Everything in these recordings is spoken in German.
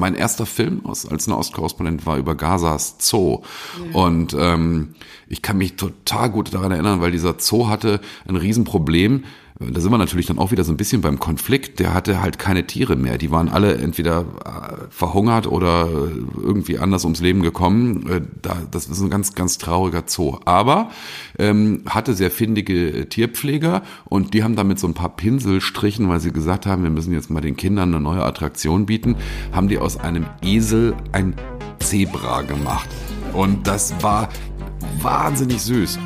mein erster Film aus, als Nahostkorrespondent war über Gazas Zoo. Ja. Und ähm, ich kann mich total gut daran erinnern, weil dieser Zoo hatte ein Riesenproblem da sind wir natürlich dann auch wieder so ein bisschen beim Konflikt. Der hatte halt keine Tiere mehr. Die waren alle entweder äh, verhungert oder irgendwie anders ums Leben gekommen. Äh, das ist ein ganz, ganz trauriger Zoo. Aber ähm, hatte sehr findige Tierpfleger und die haben damit so ein paar Pinselstrichen, weil sie gesagt haben, wir müssen jetzt mal den Kindern eine neue Attraktion bieten, haben die aus einem Esel ein Zebra gemacht. Und das war wahnsinnig süß.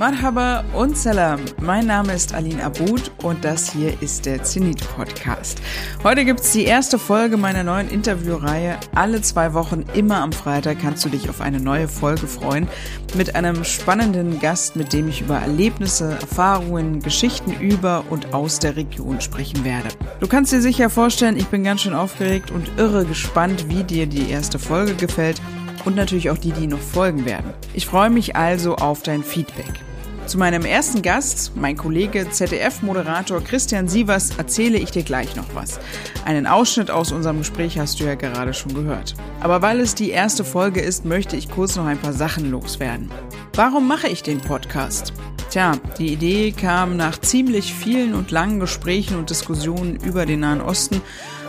Marhaba und Salam. Mein Name ist Aline Abud und das hier ist der Zenit Podcast. Heute gibt es die erste Folge meiner neuen Interviewreihe. Alle zwei Wochen, immer am Freitag, kannst du dich auf eine neue Folge freuen. Mit einem spannenden Gast, mit dem ich über Erlebnisse, Erfahrungen, Geschichten über und aus der Region sprechen werde. Du kannst dir sicher vorstellen, ich bin ganz schön aufgeregt und irre gespannt, wie dir die erste Folge gefällt und natürlich auch die, die noch folgen werden. Ich freue mich also auf dein Feedback. Zu meinem ersten Gast, mein Kollege ZDF-Moderator Christian Sievers, erzähle ich dir gleich noch was. Einen Ausschnitt aus unserem Gespräch hast du ja gerade schon gehört. Aber weil es die erste Folge ist, möchte ich kurz noch ein paar Sachen loswerden. Warum mache ich den Podcast? Tja, die Idee kam nach ziemlich vielen und langen Gesprächen und Diskussionen über den Nahen Osten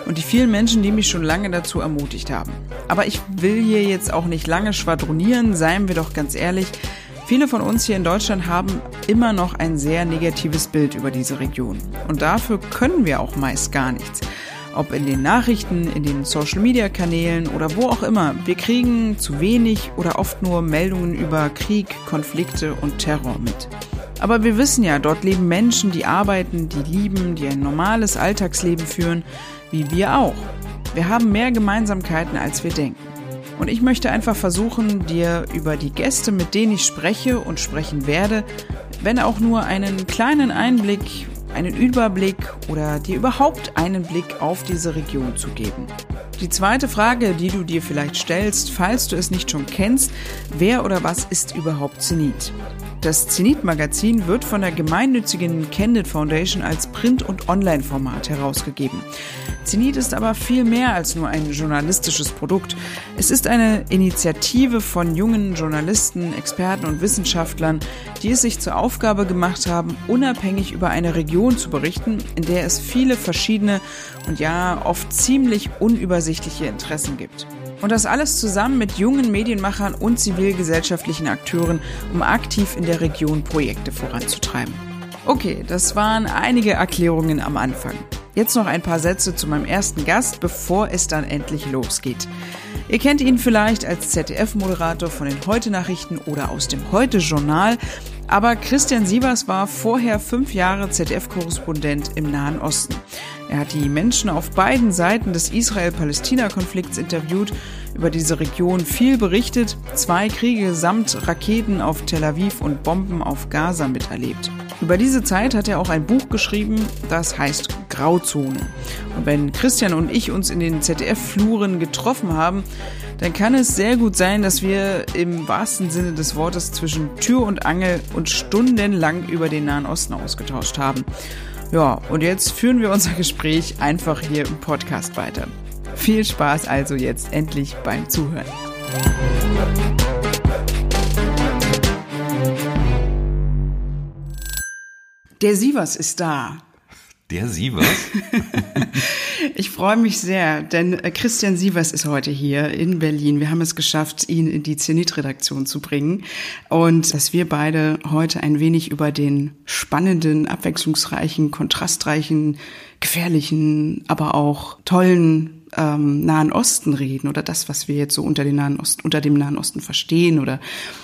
und die vielen Menschen, die mich schon lange dazu ermutigt haben. Aber ich will hier jetzt auch nicht lange schwadronieren, seien wir doch ganz ehrlich, Viele von uns hier in Deutschland haben immer noch ein sehr negatives Bild über diese Region. Und dafür können wir auch meist gar nichts. Ob in den Nachrichten, in den Social-Media-Kanälen oder wo auch immer. Wir kriegen zu wenig oder oft nur Meldungen über Krieg, Konflikte und Terror mit. Aber wir wissen ja, dort leben Menschen, die arbeiten, die lieben, die ein normales Alltagsleben führen, wie wir auch. Wir haben mehr Gemeinsamkeiten, als wir denken. Und ich möchte einfach versuchen, dir über die Gäste, mit denen ich spreche und sprechen werde, wenn auch nur einen kleinen Einblick, einen Überblick oder dir überhaupt einen Blick auf diese Region zu geben. Die zweite Frage, die du dir vielleicht stellst, falls du es nicht schon kennst, wer oder was ist überhaupt Zenit? Das Zenit-Magazin wird von der gemeinnützigen Candid Foundation als Print- und Online-Format herausgegeben. Zenit ist aber viel mehr als nur ein journalistisches Produkt. Es ist eine Initiative von jungen Journalisten, Experten und Wissenschaftlern, die es sich zur Aufgabe gemacht haben, unabhängig über eine Region zu berichten, in der es viele verschiedene und ja oft ziemlich unübersichtliche Interessen gibt. Und das alles zusammen mit jungen Medienmachern und zivilgesellschaftlichen Akteuren, um aktiv in der Region Projekte voranzutreiben. Okay, das waren einige Erklärungen am Anfang. Jetzt noch ein paar Sätze zu meinem ersten Gast, bevor es dann endlich losgeht. Ihr kennt ihn vielleicht als ZDF-Moderator von den Heute-Nachrichten oder aus dem Heute-Journal, aber Christian Sievers war vorher fünf Jahre ZDF-Korrespondent im Nahen Osten. Er hat die Menschen auf beiden Seiten des Israel-Palästina-Konflikts interviewt, über diese Region viel berichtet, zwei Kriege samt Raketen auf Tel Aviv und Bomben auf Gaza miterlebt. Über diese Zeit hat er auch ein Buch geschrieben, das heißt Grauzone. Und wenn Christian und ich uns in den ZDF-Fluren getroffen haben, dann kann es sehr gut sein, dass wir im wahrsten Sinne des Wortes zwischen Tür und Angel und stundenlang über den Nahen Osten ausgetauscht haben. Ja, und jetzt führen wir unser Gespräch einfach hier im Podcast weiter. Viel Spaß also jetzt endlich beim Zuhören. Der Sievers ist da. Der Sievers? ich freue mich sehr, denn äh, Christian Sievers ist heute hier in Berlin. Wir haben es geschafft, ihn in die Zenit-Redaktion zu bringen und dass wir beide heute ein wenig über den spannenden, abwechslungsreichen, kontrastreichen, gefährlichen, aber auch tollen ähm, Nahen Osten reden oder das, was wir jetzt so unter, den Nahen Osten, unter dem Nahen Osten verstehen oder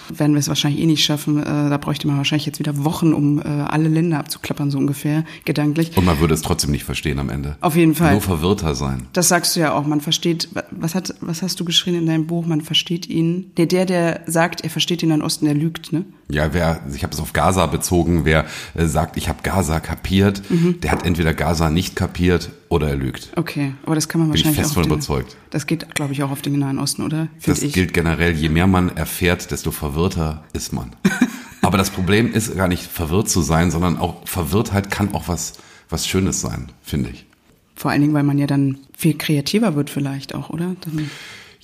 werden wir es wahrscheinlich eh nicht schaffen. Äh, da bräuchte man wahrscheinlich jetzt wieder Wochen, um äh, alle Länder abzuklappern, so ungefähr, gedanklich. Und man würde es trotzdem nicht verstehen am Ende. Auf jeden Fall. Nur verwirrter sein. Das sagst du ja auch. Man versteht, was hat, was hast du geschrieben in deinem Buch? Man versteht ihn. Der, der, der sagt, er versteht den Nahen Osten, der lügt, ne? Ja, wer, ich habe es auf Gaza bezogen, wer äh, sagt, ich habe Gaza kapiert, mhm. der hat entweder Gaza nicht kapiert oder er lügt. Okay, aber das kann man wahrscheinlich Bin ich fest auch von überzeugt. Das geht, glaube ich, auch auf den Nahen Osten, oder? Find das ich. gilt generell, je mehr man erfährt, desto verwirrter ist man. aber das Problem ist gar nicht verwirrt zu sein, sondern auch Verwirrtheit kann auch was, was Schönes sein, finde ich. Vor allen Dingen, weil man ja dann viel kreativer wird vielleicht auch, oder? Dann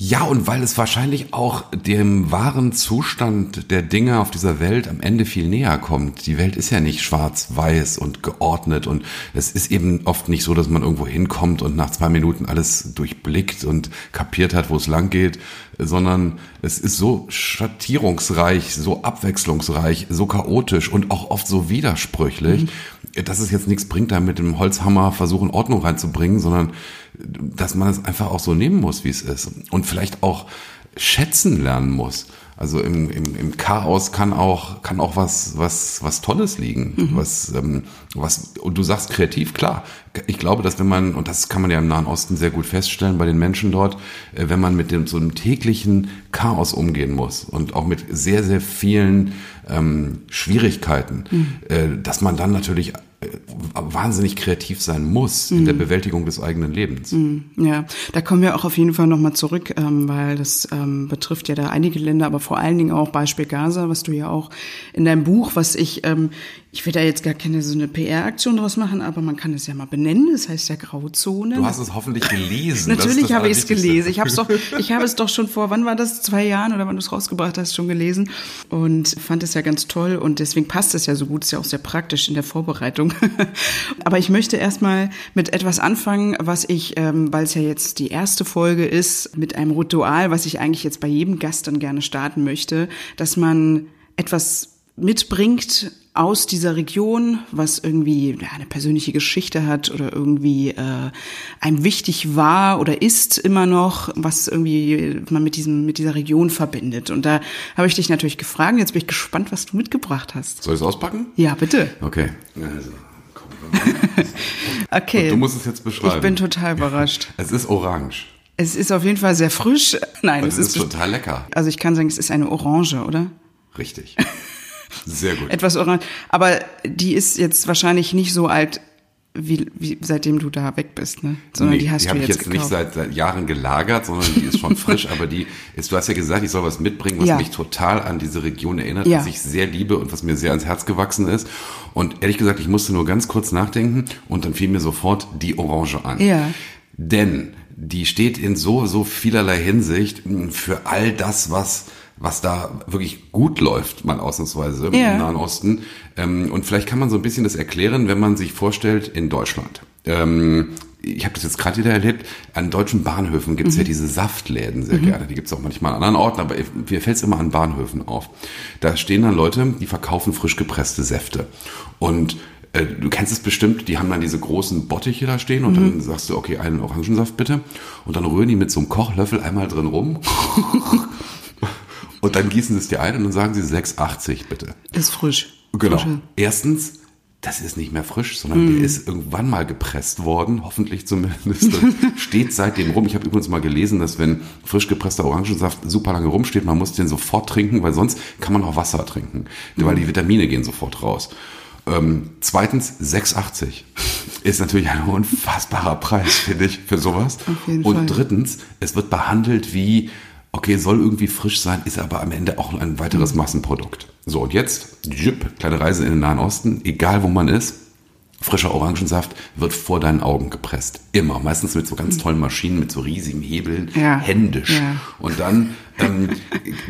ja, und weil es wahrscheinlich auch dem wahren Zustand der Dinge auf dieser Welt am Ende viel näher kommt. Die Welt ist ja nicht schwarz-weiß und geordnet und es ist eben oft nicht so, dass man irgendwo hinkommt und nach zwei Minuten alles durchblickt und kapiert hat, wo es lang geht, sondern es ist so schattierungsreich, so abwechslungsreich, so chaotisch und auch oft so widersprüchlich, mhm. dass es jetzt nichts bringt, da mit dem Holzhammer versuchen, Ordnung reinzubringen, sondern dass man es einfach auch so nehmen muss, wie es ist. Und vielleicht auch schätzen lernen muss. Also im, im, im Chaos kann auch, kann auch was, was, was Tolles liegen. Mhm. Was, ähm, was, und du sagst kreativ, klar. Ich glaube, dass wenn man, und das kann man ja im Nahen Osten sehr gut feststellen bei den Menschen dort, äh, wenn man mit dem, so einem täglichen Chaos umgehen muss und auch mit sehr, sehr vielen ähm, Schwierigkeiten, mhm. äh, dass man dann natürlich wahnsinnig kreativ sein muss mhm. in der Bewältigung des eigenen Lebens. Mhm. Ja, da kommen wir auch auf jeden Fall nochmal zurück, ähm, weil das ähm, betrifft ja da einige Länder, aber vor allen Dingen auch Beispiel Gaza, was du ja auch in deinem Buch, was ich ähm, ich will da jetzt gar keine so eine PR-Aktion draus machen, aber man kann es ja mal benennen. Das heißt ja Grauzone. Du hast es hoffentlich gelesen. Natürlich habe ich es gelesen. Ich habe es doch, ich habe es doch schon vor, wann war das? Zwei Jahren oder wann du es rausgebracht hast, schon gelesen und fand es ja ganz toll und deswegen passt es ja so gut. Ist ja auch sehr praktisch in der Vorbereitung. aber ich möchte erstmal mit etwas anfangen, was ich, ähm, weil es ja jetzt die erste Folge ist, mit einem Ritual, was ich eigentlich jetzt bei jedem Gast dann gerne starten möchte, dass man etwas mitbringt aus dieser Region, was irgendwie ja, eine persönliche Geschichte hat oder irgendwie äh, einem wichtig war oder ist immer noch, was irgendwie man mit diesem mit dieser Region verbindet. Und da habe ich dich natürlich gefragt. Jetzt bin ich gespannt, was du mitgebracht hast. Soll ich es auspacken? Ja, bitte. Okay. Also, okay. Und du musst es jetzt beschreiben. Ich bin total überrascht. es ist orange. Es ist auf jeden Fall sehr frisch. Nein, es, es ist, ist total lecker. Also ich kann sagen, es ist eine Orange, oder? Richtig. Sehr gut. Etwas orange. Aber die ist jetzt wahrscheinlich nicht so alt, wie, wie seitdem du da weg bist, ne? Sondern nee, die hast die du jetzt, ich jetzt nicht seit, seit, Jahren gelagert, sondern die ist schon frisch. aber die ist, du hast ja gesagt, ich soll was mitbringen, was ja. mich total an diese Region erinnert, ja. was ich sehr liebe und was mir sehr ans Herz gewachsen ist. Und ehrlich gesagt, ich musste nur ganz kurz nachdenken und dann fiel mir sofort die Orange an. Ja. Denn die steht in so, so vielerlei Hinsicht für all das, was was da wirklich gut läuft, mal ausnahmsweise ja. im Nahen Osten. Ähm, und vielleicht kann man so ein bisschen das erklären, wenn man sich vorstellt in Deutschland. Ähm, ich habe das jetzt gerade wieder erlebt, an deutschen Bahnhöfen gibt's mhm. ja diese Saftläden sehr mhm. gerne. Die gibt's auch manchmal an anderen Orten, aber mir fällt's immer an Bahnhöfen auf. Da stehen dann Leute, die verkaufen frisch gepresste Säfte. Und äh, du kennst es bestimmt, die haben dann diese großen Bottiche da stehen und mhm. dann sagst du, okay, einen Orangensaft bitte. Und dann rühren die mit so einem Kochlöffel einmal drin rum. Und dann gießen sie es dir ein und dann sagen sie 6,80 bitte. Ist frisch. Genau. Frische. Erstens, das ist nicht mehr frisch, sondern mm. der ist irgendwann mal gepresst worden, hoffentlich zumindest. steht seitdem rum. Ich habe übrigens mal gelesen, dass wenn frisch gepresster Orangensaft super lange rumsteht, man muss den sofort trinken, weil sonst kann man auch Wasser trinken, mm. weil die Vitamine gehen sofort raus. Ähm, zweitens, 6,80 ist natürlich ein unfassbarer Preis, finde ich, für sowas. Auf jeden Und Fall. drittens, es wird behandelt wie okay, soll irgendwie frisch sein, ist aber am Ende auch ein weiteres mhm. Massenprodukt. So, und jetzt, jip, kleine Reise in den Nahen Osten, egal wo man ist, frischer Orangensaft wird vor deinen Augen gepresst. Immer. Meistens mit so ganz mhm. tollen Maschinen, mit so riesigen Hebeln, ja. händisch. Ja. Und dann ähm,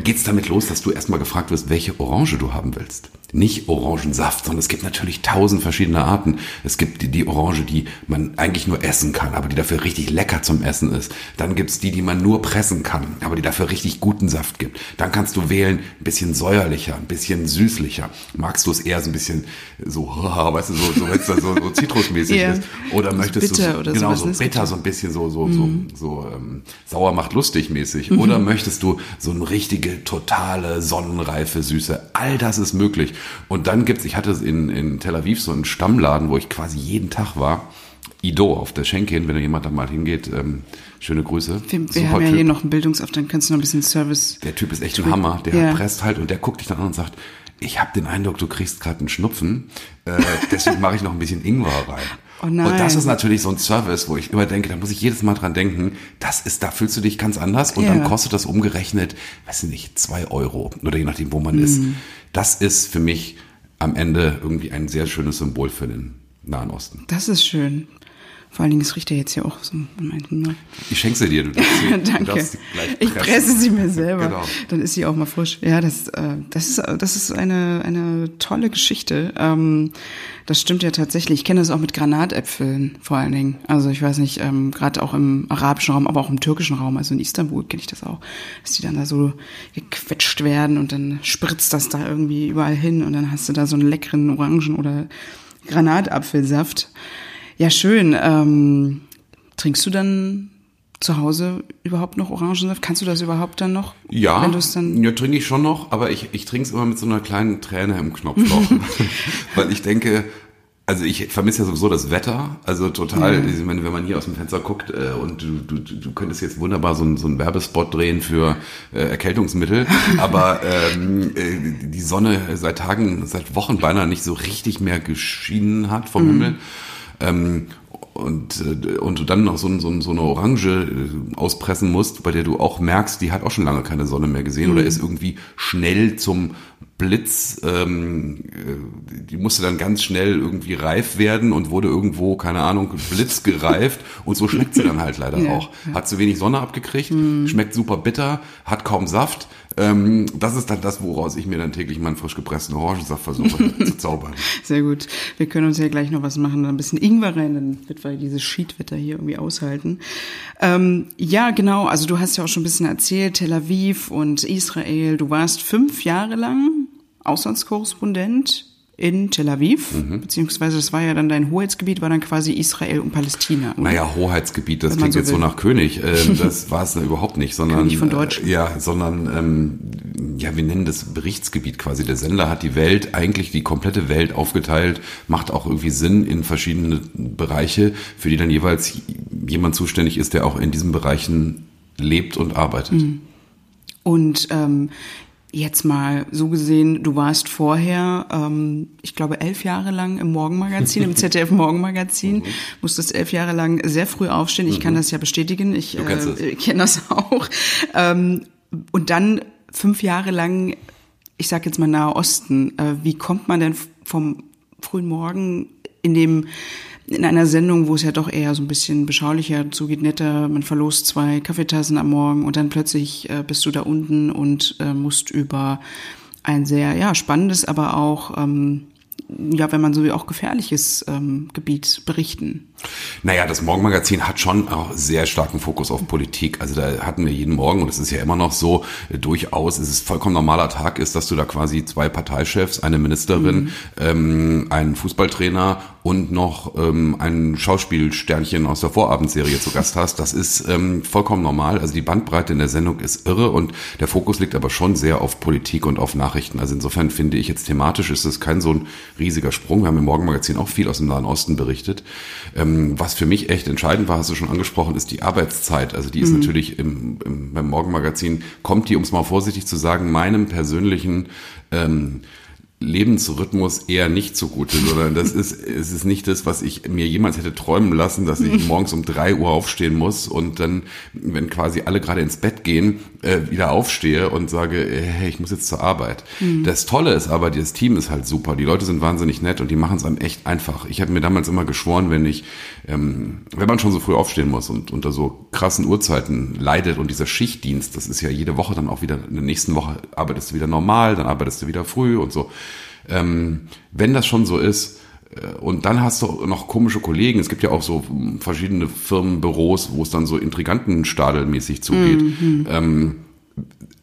geht's damit los, dass du erstmal gefragt wirst, welche Orange du haben willst nicht Orangensaft, sondern es gibt natürlich tausend verschiedene Arten. Es gibt die, die, Orange, die man eigentlich nur essen kann, aber die dafür richtig lecker zum Essen ist. Dann gibt's die, die man nur pressen kann, aber die dafür richtig guten Saft gibt. Dann kannst du wählen, ein bisschen säuerlicher, ein bisschen süßlicher. Magst du es eher so ein bisschen so, weißt du, so, so, wenn es so, so zitrusmäßig yeah. ist. Oder so möchtest du oder genau so bitter, so ein bisschen so, so, mm. so, so ähm, sauer macht lustig mäßig. Mm Oder möchtest du so eine richtige, totale, sonnenreife Süße. All das ist möglich. Und dann gibt's, ich hatte in, in Tel Aviv so einen Stammladen, wo ich quasi jeden Tag war. Ido auf der Schenkin, wenn da jemand da mal hingeht, ähm, schöne Grüße. Wir, wir haben ja typ. hier noch einen Bildungsauftrag, kannst du noch ein bisschen Service. Der Typ ist echt ein Hammer, der ja. presst halt und der guckt dich dann an und sagt, ich habe den Eindruck, du kriegst gerade einen Schnupfen, äh, deswegen mache ich noch ein bisschen Ingwer rein. Oh. Und das ist natürlich so ein Service, wo ich immer denke, da muss ich jedes Mal dran denken, das ist, da fühlst du dich ganz anders und Ja. dann kostet das umgerechnet, weiß ich nicht, zwei Euro oder je nachdem, wo man ist. Mhm. Das ist für mich am Ende irgendwie ein sehr schönes Symbol für den Nahen Osten. Das ist schön. Vor allen Dingen, es riecht ja jetzt ja auch so. Ne? Ich schenke sie dir, du darfst sie, Danke. darfst sie Ich presse sie mir selber. Genau. Dann ist sie auch mal frisch. Ja, das, äh, das ist, das ist eine, eine tolle Geschichte. Ähm, das stimmt ja tatsächlich. Ich kenne das auch mit Granatäpfeln vor allen Dingen. Also ich weiß nicht, ähm, gerade auch im arabischen Raum, aber auch im türkischen Raum, also in Istanbul kenne ich das auch, dass die dann da so gequetscht werden und dann spritzt das da irgendwie überall hin und dann hast du da so einen leckeren Orangen- oder Granatapfelsaft. Ja, schön. Ähm, trinkst du dann zu Hause überhaupt noch Orangensaft? Kannst du das überhaupt dann noch? Ja, Wenn du es dann ja trinke ich schon noch, aber ich, ich trinke es immer mit so einer kleinen Träne im Knopfloch. Weil ich denke, also ich vermisse ja sowieso das Wetter, also total, Ja. ich meine, wenn man hier aus dem Fenster guckt äh, und du, du, du könntest jetzt wunderbar so, einen- so einen Werbespot drehen für äh, Erkältungsmittel, aber ähm, äh, die Sonne seit Tagen, seit Wochen beinahe nicht so richtig mehr geschienen hat vom Himmel. Ähm, und, äh, und du dann noch so, so, so eine Orange äh, auspressen musst, bei der du auch merkst, die hat auch schon lange keine Sonne mehr gesehen oder ist irgendwie schnell zum Blitz, ähm, äh, die musste dann ganz schnell irgendwie reif werden und wurde irgendwo, keine Ahnung, blitzgereift und so schmeckt sie dann halt leider Ja, auch. Hat zu wenig Sonne abgekriegt, schmeckt super bitter, hat kaum Saft. Ähm, das ist dann das, woraus ich mir dann täglich meinen frisch gepressten Orangensaft versuche zu zaubern. Sehr gut. Wir können uns ja gleich noch was machen, ein bisschen Ingwer rein, dann wird wir dieses Schiedwetter hier irgendwie aushalten. Ähm, ja, genau. Also du hast ja auch schon ein bisschen erzählt, Tel Aviv und Israel. Du warst fünf Jahre lang Auslandskorrespondent in Tel Aviv, Mhm. beziehungsweise das war ja dann dein Hoheitsgebiet, war dann quasi Israel und Palästina. oder? Naja, Hoheitsgebiet, das klingt so jetzt so will. nach König. Ähm, das war es überhaupt nicht, sondern König von Deutsch. Äh, ja, sondern ähm, ja, wir nennen das Berichtsgebiet quasi. Der Sender hat die Welt, eigentlich die komplette Welt aufgeteilt, macht auch irgendwie Sinn in verschiedene Bereiche, für die dann jeweils jemand zuständig ist, der auch in diesen Bereichen lebt und arbeitet. Mhm. Und ähm, jetzt mal so gesehen, du warst vorher, ähm, ich glaube, elf Jahre lang im Morgenmagazin, im ZDF Morgenmagazin, musstest elf Jahre lang sehr früh aufstehen. Ich kann das ja bestätigen. Ich äh, kenne das auch. Ähm, und dann fünf Jahre lang, ich sag jetzt mal Nahe Osten. Äh, wie kommt man denn vom frühen Morgen in dem in einer Sendung, wo es ja doch eher so ein bisschen beschaulicher zugeht, netter, man verlost zwei Kaffeetassen am Morgen und dann plötzlich äh, bist du da unten und äh, musst über ein sehr ja spannendes, aber auch ähm, ja, wenn man so will, auch gefährliches ähm, Gebiet berichten. Naja, das Morgenmagazin hat schon auch sehr starken Fokus auf Politik. Also da hatten wir jeden Morgen, und es ist ja immer noch so, äh, durchaus, es ist vollkommen normaler Tag ist, dass du da quasi zwei Parteichefs, eine Ministerin, ähm, einen Fußballtrainer und noch ähm, ein Schauspielsternchen aus der Vorabendserie zu Gast hast. Das ist ähm, vollkommen normal. Also die Bandbreite in der Sendung ist irre und der Fokus liegt aber schon sehr auf Politik und auf Nachrichten. Also insofern finde ich jetzt thematisch ist es kein so ein riesiger Sprung. Wir haben im Morgenmagazin auch viel aus dem Nahen Osten berichtet. Ähm, was für mich echt entscheidend war, hast du schon angesprochen, ist die Arbeitszeit. Also die ist natürlich im, im, beim Morgenmagazin, kommt die, um es mal vorsichtig zu sagen, meinem persönlichen ähm, Lebensrhythmus eher nicht zugute, sondern das ist, es ist nicht das, was ich mir jemals hätte träumen lassen, dass ich morgens um drei Uhr aufstehen muss und dann, wenn quasi alle gerade ins Bett gehen, äh, wieder aufstehe und sage, äh, hey, ich muss jetzt zur Arbeit. Das Tolle ist aber, das Team ist halt super, die Leute sind wahnsinnig nett und die machen es einem echt einfach. Ich habe mir damals immer geschworen, wenn ich, ähm, wenn man schon so früh aufstehen muss und unter so krassen Uhrzeiten leidet und dieser Schichtdienst, das ist ja jede Woche dann auch wieder, in der nächsten Woche arbeitest du wieder normal, dann arbeitest du wieder früh und so. Ähm, wenn das schon so ist, äh, und dann hast du noch komische Kollegen. Es gibt ja auch so mm, verschiedene Firmenbüros, wo es dann so intrigantenstadelmäßig zugeht. Ähm,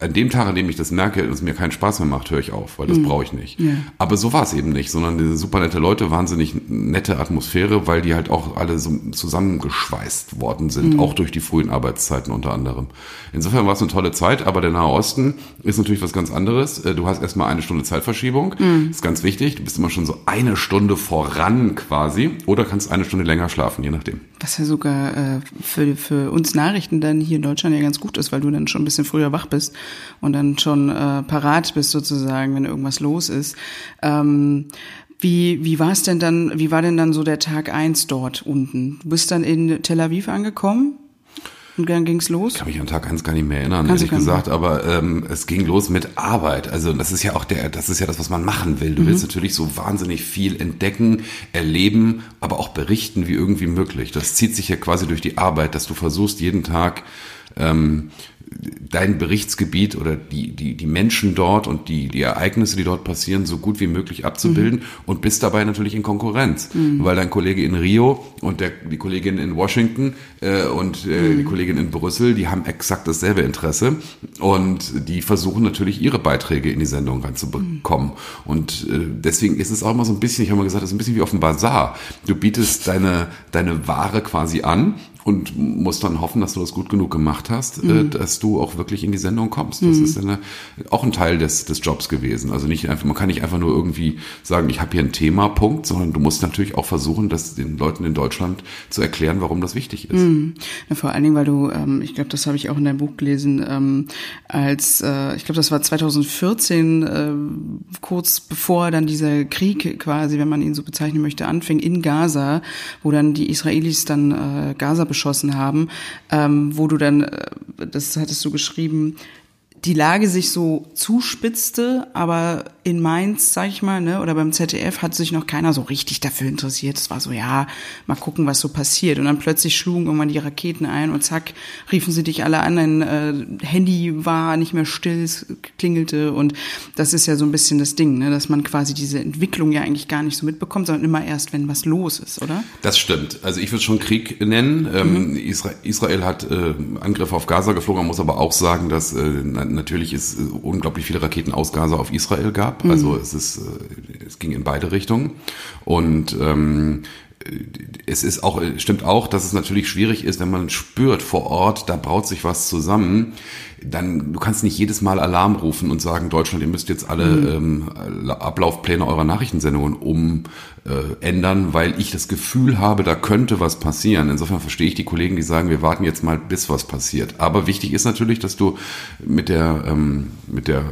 an dem Tag, an dem ich das merke, dass es mir keinen Spaß mehr macht, höre ich auf, weil das brauche ich nicht. Ja. Aber so war es eben nicht, sondern diese super nette Leute, wahnsinnig nette Atmosphäre, weil die halt auch alle so zusammengeschweißt worden sind, auch durch die frühen Arbeitszeiten unter anderem. Insofern war es eine tolle Zeit, aber der Nahe Osten ist natürlich was ganz anderes. Äh, Du hast erstmal eine Stunde Zeitverschiebung, ist ganz wichtig. Du bist immer schon so eine Stunde voran quasi oder kannst eine Stunde länger schlafen, je nachdem. Was ja sogar äh, für, für uns Nachrichten dann hier in Deutschland ja ganz gut ist, weil du dann schon ein bisschen früher wach bist und dann schon äh, parat bist sozusagen, wenn irgendwas los ist. Ähm, wie, wie war es denn dann, wie war denn dann so der Tag eins dort unten? Du bist dann in Tel Aviv angekommen? Und dann ging's los? Ich kann mich an Tag eins gar nicht mehr erinnern, Kannst ehrlich gesagt, aber ähm, es ging los mit Arbeit. Also das ist ja auch der, das ist ja das, was man machen will. Du mhm. willst natürlich so wahnsinnig viel entdecken, erleben, aber auch berichten, wie irgendwie möglich. Das zieht sich ja quasi durch die Arbeit, dass du versuchst, jeden Tag ähm, dein Berichtsgebiet oder die, die, die Menschen dort und die, die Ereignisse, die dort passieren, so gut wie möglich abzubilden mhm. und bist dabei natürlich in Konkurrenz, mhm. weil dein Kollege in Rio und der, die Kollegin in Washington äh, und äh, mhm. die Kollegin in Brüssel, die haben exakt dasselbe Interesse und die versuchen natürlich ihre Beiträge in die Sendung reinzubekommen. Mhm. Und äh, deswegen ist es auch immer so ein bisschen, ich habe mal gesagt, es ist ein bisschen wie auf dem Bazar. Du bietest deine, deine Ware quasi an und musst dann hoffen, dass du das gut genug gemacht hast, äh, mhm. dass du auch wirklich in die Sendung kommst. Das mhm. ist eine, auch ein Teil des, des Jobs gewesen. Also nicht einfach, man kann nicht einfach nur irgendwie sagen, ich habe hier ein Thema, Punkt, sondern du musst natürlich auch versuchen, das den Leuten in Deutschland zu erklären, warum das wichtig ist. Mhm. Ja, vor allen Dingen, weil du, ähm, ich glaube, das habe ich auch in deinem Buch gelesen, ähm, als, äh, ich glaube, das war 2014, äh, kurz bevor dann dieser Krieg quasi, wenn man ihn so bezeichnen möchte, anfing in Gaza, wo dann die Israelis dann äh, Gaza beschossen haben, ähm, wo du dann, äh, das hattest du geschrieben, die Lage sich so zuspitzte, aber in Mainz, sag ich mal, ne, oder beim ZDF hat sich noch keiner so richtig dafür interessiert. Es war so, ja, mal gucken, was so passiert. Und dann plötzlich schlugen irgendwann die Raketen ein und zack, riefen sie dich alle an. Dein äh, Handy war nicht mehr still, es klingelte. Und das ist ja so ein bisschen das Ding, ne, dass man quasi diese Entwicklung ja eigentlich gar nicht so mitbekommt, sondern immer erst, wenn was los ist, oder? Das stimmt. Also ich würde schon Krieg nennen. Ähm, mhm. Israel, Israel hat äh, Angriffe auf Gaza geflogen. Man muss aber auch sagen, dass äh, natürlich es äh, unglaublich viele Raketen aus Gaza auf Israel gab gab. Also mhm. es ist, äh, es ging in beide Richtungen. Und ähm, es ist auch, stimmt auch, dass es natürlich schwierig ist, wenn man spürt vor Ort, da braut sich was zusammen dann, du kannst nicht jedes Mal Alarm rufen und sagen, Deutschland, ihr müsst jetzt alle mhm. ähm, Ablaufpläne eurer Nachrichtensendungen umändern, äh, weil ich das Gefühl habe, da könnte was passieren. Insofern verstehe ich die Kollegen, die sagen, wir warten jetzt mal, bis was passiert. Aber wichtig ist natürlich, dass du mit der, ähm, mit der,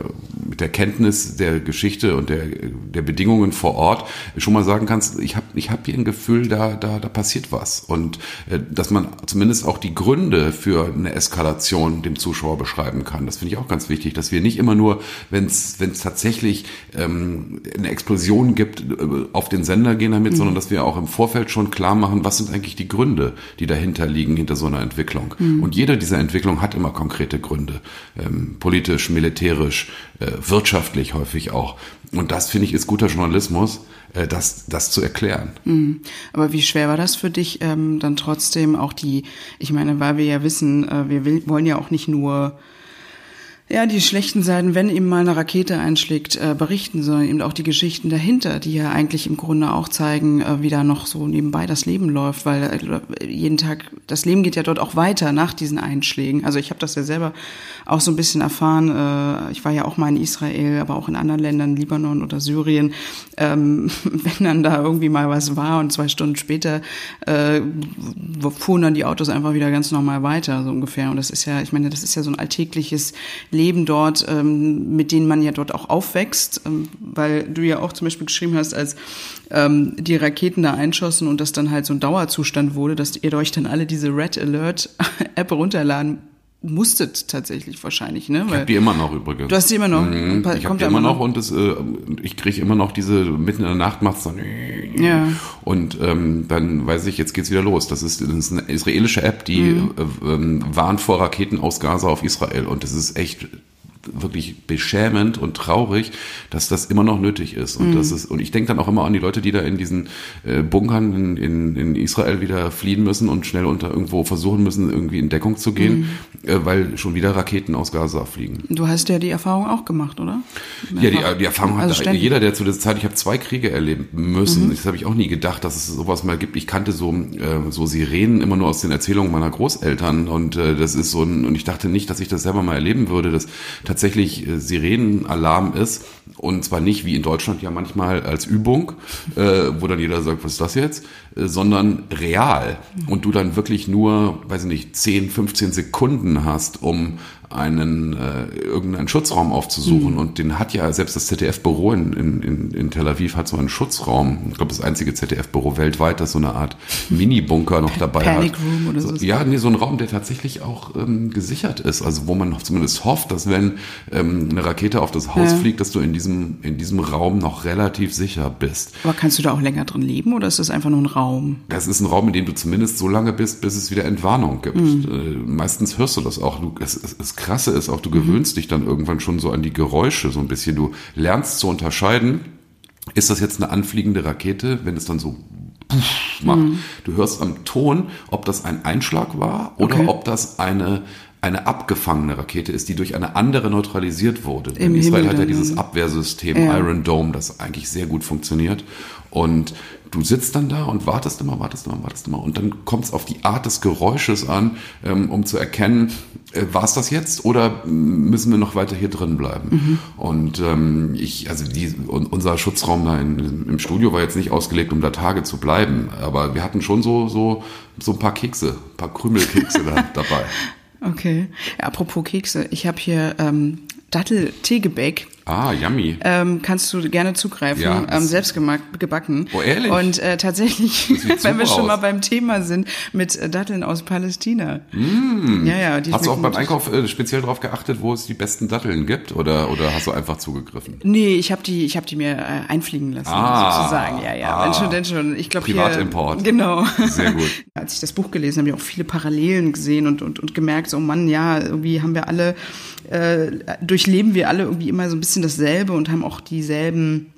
mit der Kenntnis der Geschichte und der, der Bedingungen vor Ort schon mal sagen kannst, ich habe ich hab hier ein Gefühl, da, da, da passiert was. Und äh, dass man zumindest auch die Gründe für eine Eskalation dem Zuschauer beschreibt beschreiben kann. Das finde ich auch ganz wichtig, dass wir nicht immer nur, wenn es tatsächlich ähm, eine Explosion gibt, äh, auf den Sender gehen damit, mhm. sondern dass wir auch im Vorfeld schon klar machen, was sind eigentlich die Gründe, die dahinter liegen, hinter so einer Entwicklung. Mhm. Und jede dieser Entwicklungen hat immer konkrete Gründe. Ähm, politisch, militärisch, äh, wirtschaftlich häufig auch. Und das, finde ich, ist guter Journalismus, äh, das, das zu erklären. Mhm. Aber wie schwer war das für dich, ähm, dann trotzdem auch die, ich meine, weil wir ja wissen, äh, wir will, wollen ja auch nicht nur ja, die schlechten Seiten, wenn eben mal eine Rakete einschlägt, äh, berichten, sondern eben auch die Geschichten dahinter, die ja eigentlich im Grunde auch zeigen, äh, wie da noch so nebenbei das Leben läuft, weil äh, jeden Tag, das Leben geht ja dort auch weiter nach diesen Einschlägen. Also ich habe das ja selber auch so ein bisschen erfahren. Äh, ich war ja auch mal in Israel, aber auch in anderen Ländern, Libanon oder Syrien. Ähm, wenn dann da irgendwie mal was war und zwei Stunden später äh, fuhren dann die Autos einfach wieder ganz normal weiter, so ungefähr. Und das ist ja, ich meine, das ist ja so ein alltägliches Leben dort, ähm, mit denen man ja dort auch aufwächst, ähm, weil du ja auch zum Beispiel geschrieben hast, als ähm, die Raketen da einschossen und das dann halt so ein Dauerzustand wurde, dass ihr euch dann alle diese Red Alert App runterladen musstet tatsächlich wahrscheinlich, ne? ich habe die immer noch übrigens. Du hast die immer noch. Mhm. Ich habe die immer noch, und das, äh, ich kriege immer noch diese mitten in der Nacht macht's dann ja. und ähm, dann weiß ich, jetzt geht's wieder los. Das ist, das ist eine israelische App, die mhm. äh, äh, warnt vor Raketen aus Gaza auf Israel und das ist echt wirklich beschämend und traurig, dass das immer noch nötig ist. Und mhm. das ist, und ich denke dann auch immer an die Leute, die da in diesen äh, Bunkern in, in, in Israel wieder fliehen müssen und schnell unter irgendwo versuchen müssen, irgendwie in Deckung zu gehen, mhm. äh, weil schon wieder Raketen aus Gaza fliegen. Du hast ja die Erfahrung auch gemacht, oder? Ja, die, die Erfahrung hat also jeder, der zu dieser Zeit, ich habe zwei Kriege erleben müssen. Mhm. Das habe ich auch nie gedacht, dass es sowas mal gibt. Ich kannte so, äh, so Sirenen immer nur aus den Erzählungen meiner Großeltern und äh, das ist so ein, und ich dachte nicht, dass ich das selber mal erleben würde, dass tatsächlich äh, Sirenenalarm ist. Und zwar nicht wie in Deutschland ja manchmal als Übung, äh, wo dann jeder sagt, was ist das jetzt, äh, sondern real. Und du dann wirklich nur, weiß ich nicht, 10, 15 Sekunden hast, um einen äh, irgendeinen Schutzraum aufzusuchen. Mhm. Und den hat ja selbst das ZDF-Büro in, in, in Tel Aviv hat so einen Schutzraum. Ich glaube, das einzige ZDF-Büro weltweit, das so eine Art Mini-Bunker noch dabei Panic hat. Room oder so. Ja, nee, so ein Raum, der tatsächlich auch ähm, gesichert ist. Also wo man zumindest hofft, dass wenn ähm, eine Rakete auf das Haus ja. fliegt, dass du in diesem, in diesem Raum noch relativ sicher bist. Aber kannst du da auch länger drin leben oder ist das einfach nur ein Raum? Das ist ein Raum, in dem du zumindest so lange bist, bis es wieder Entwarnung gibt. Mhm. Äh, meistens hörst du das auch. Du, es, es, es Krasse ist auch, du gewöhnst dich dann irgendwann schon so an die Geräusche so ein bisschen. Du lernst zu unterscheiden, ist das jetzt eine anfliegende Rakete, wenn es dann so macht. Mhm. Du hörst am Ton, ob das ein Einschlag war oder okay. ob das eine eine abgefangene Rakete ist, die durch eine andere neutralisiert wurde. Im Israel Himmel hat ja dieses Abwehrsystem ja. Iron Dome, das eigentlich sehr gut funktioniert. Und du sitzt dann da und wartest immer, wartest immer, wartest immer. Und dann kommt es auf die Art des Geräusches an, ähm, um zu erkennen, äh, war es das jetzt oder müssen wir noch weiter hier drin bleiben? Mhm. Und ähm, ich, also die, unser Schutzraum da in, im Studio war jetzt nicht ausgelegt, um da Tage zu bleiben, aber wir hatten schon so so so ein paar Kekse, ein paar Krümelkekse da, dabei. Okay. Ja, apropos Kekse, ich habe hier ähm, Dattel-Teegebäck. Ah, yummy. Ähm, kannst du gerne zugreifen. Ja, ähm, selbst gebacken. Oh, ehrlich? Und äh, tatsächlich, wenn wir schon mal beim Thema sind, mit äh, Datteln aus Palästina. Mm. Ja, ja. Hast du auch beim Einkauf äh, speziell darauf geachtet, wo es die besten Datteln gibt? Oder, oder hast du einfach zugegriffen? Nee, ich habe die, ich hab die mir äh, einfliegen lassen, ah, sozusagen. Ja, ja. Ah, wenn schon, denn schon. Ich glaube Privatimport. Genau. Sehr gut. Als ich das Buch gelesen habe, habe ich auch viele Parallelen gesehen und, und, und gemerkt, so Mann, ja, irgendwie haben wir alle äh, durchleben wir alle irgendwie immer so ein bisschen dasselbe und haben auch dieselben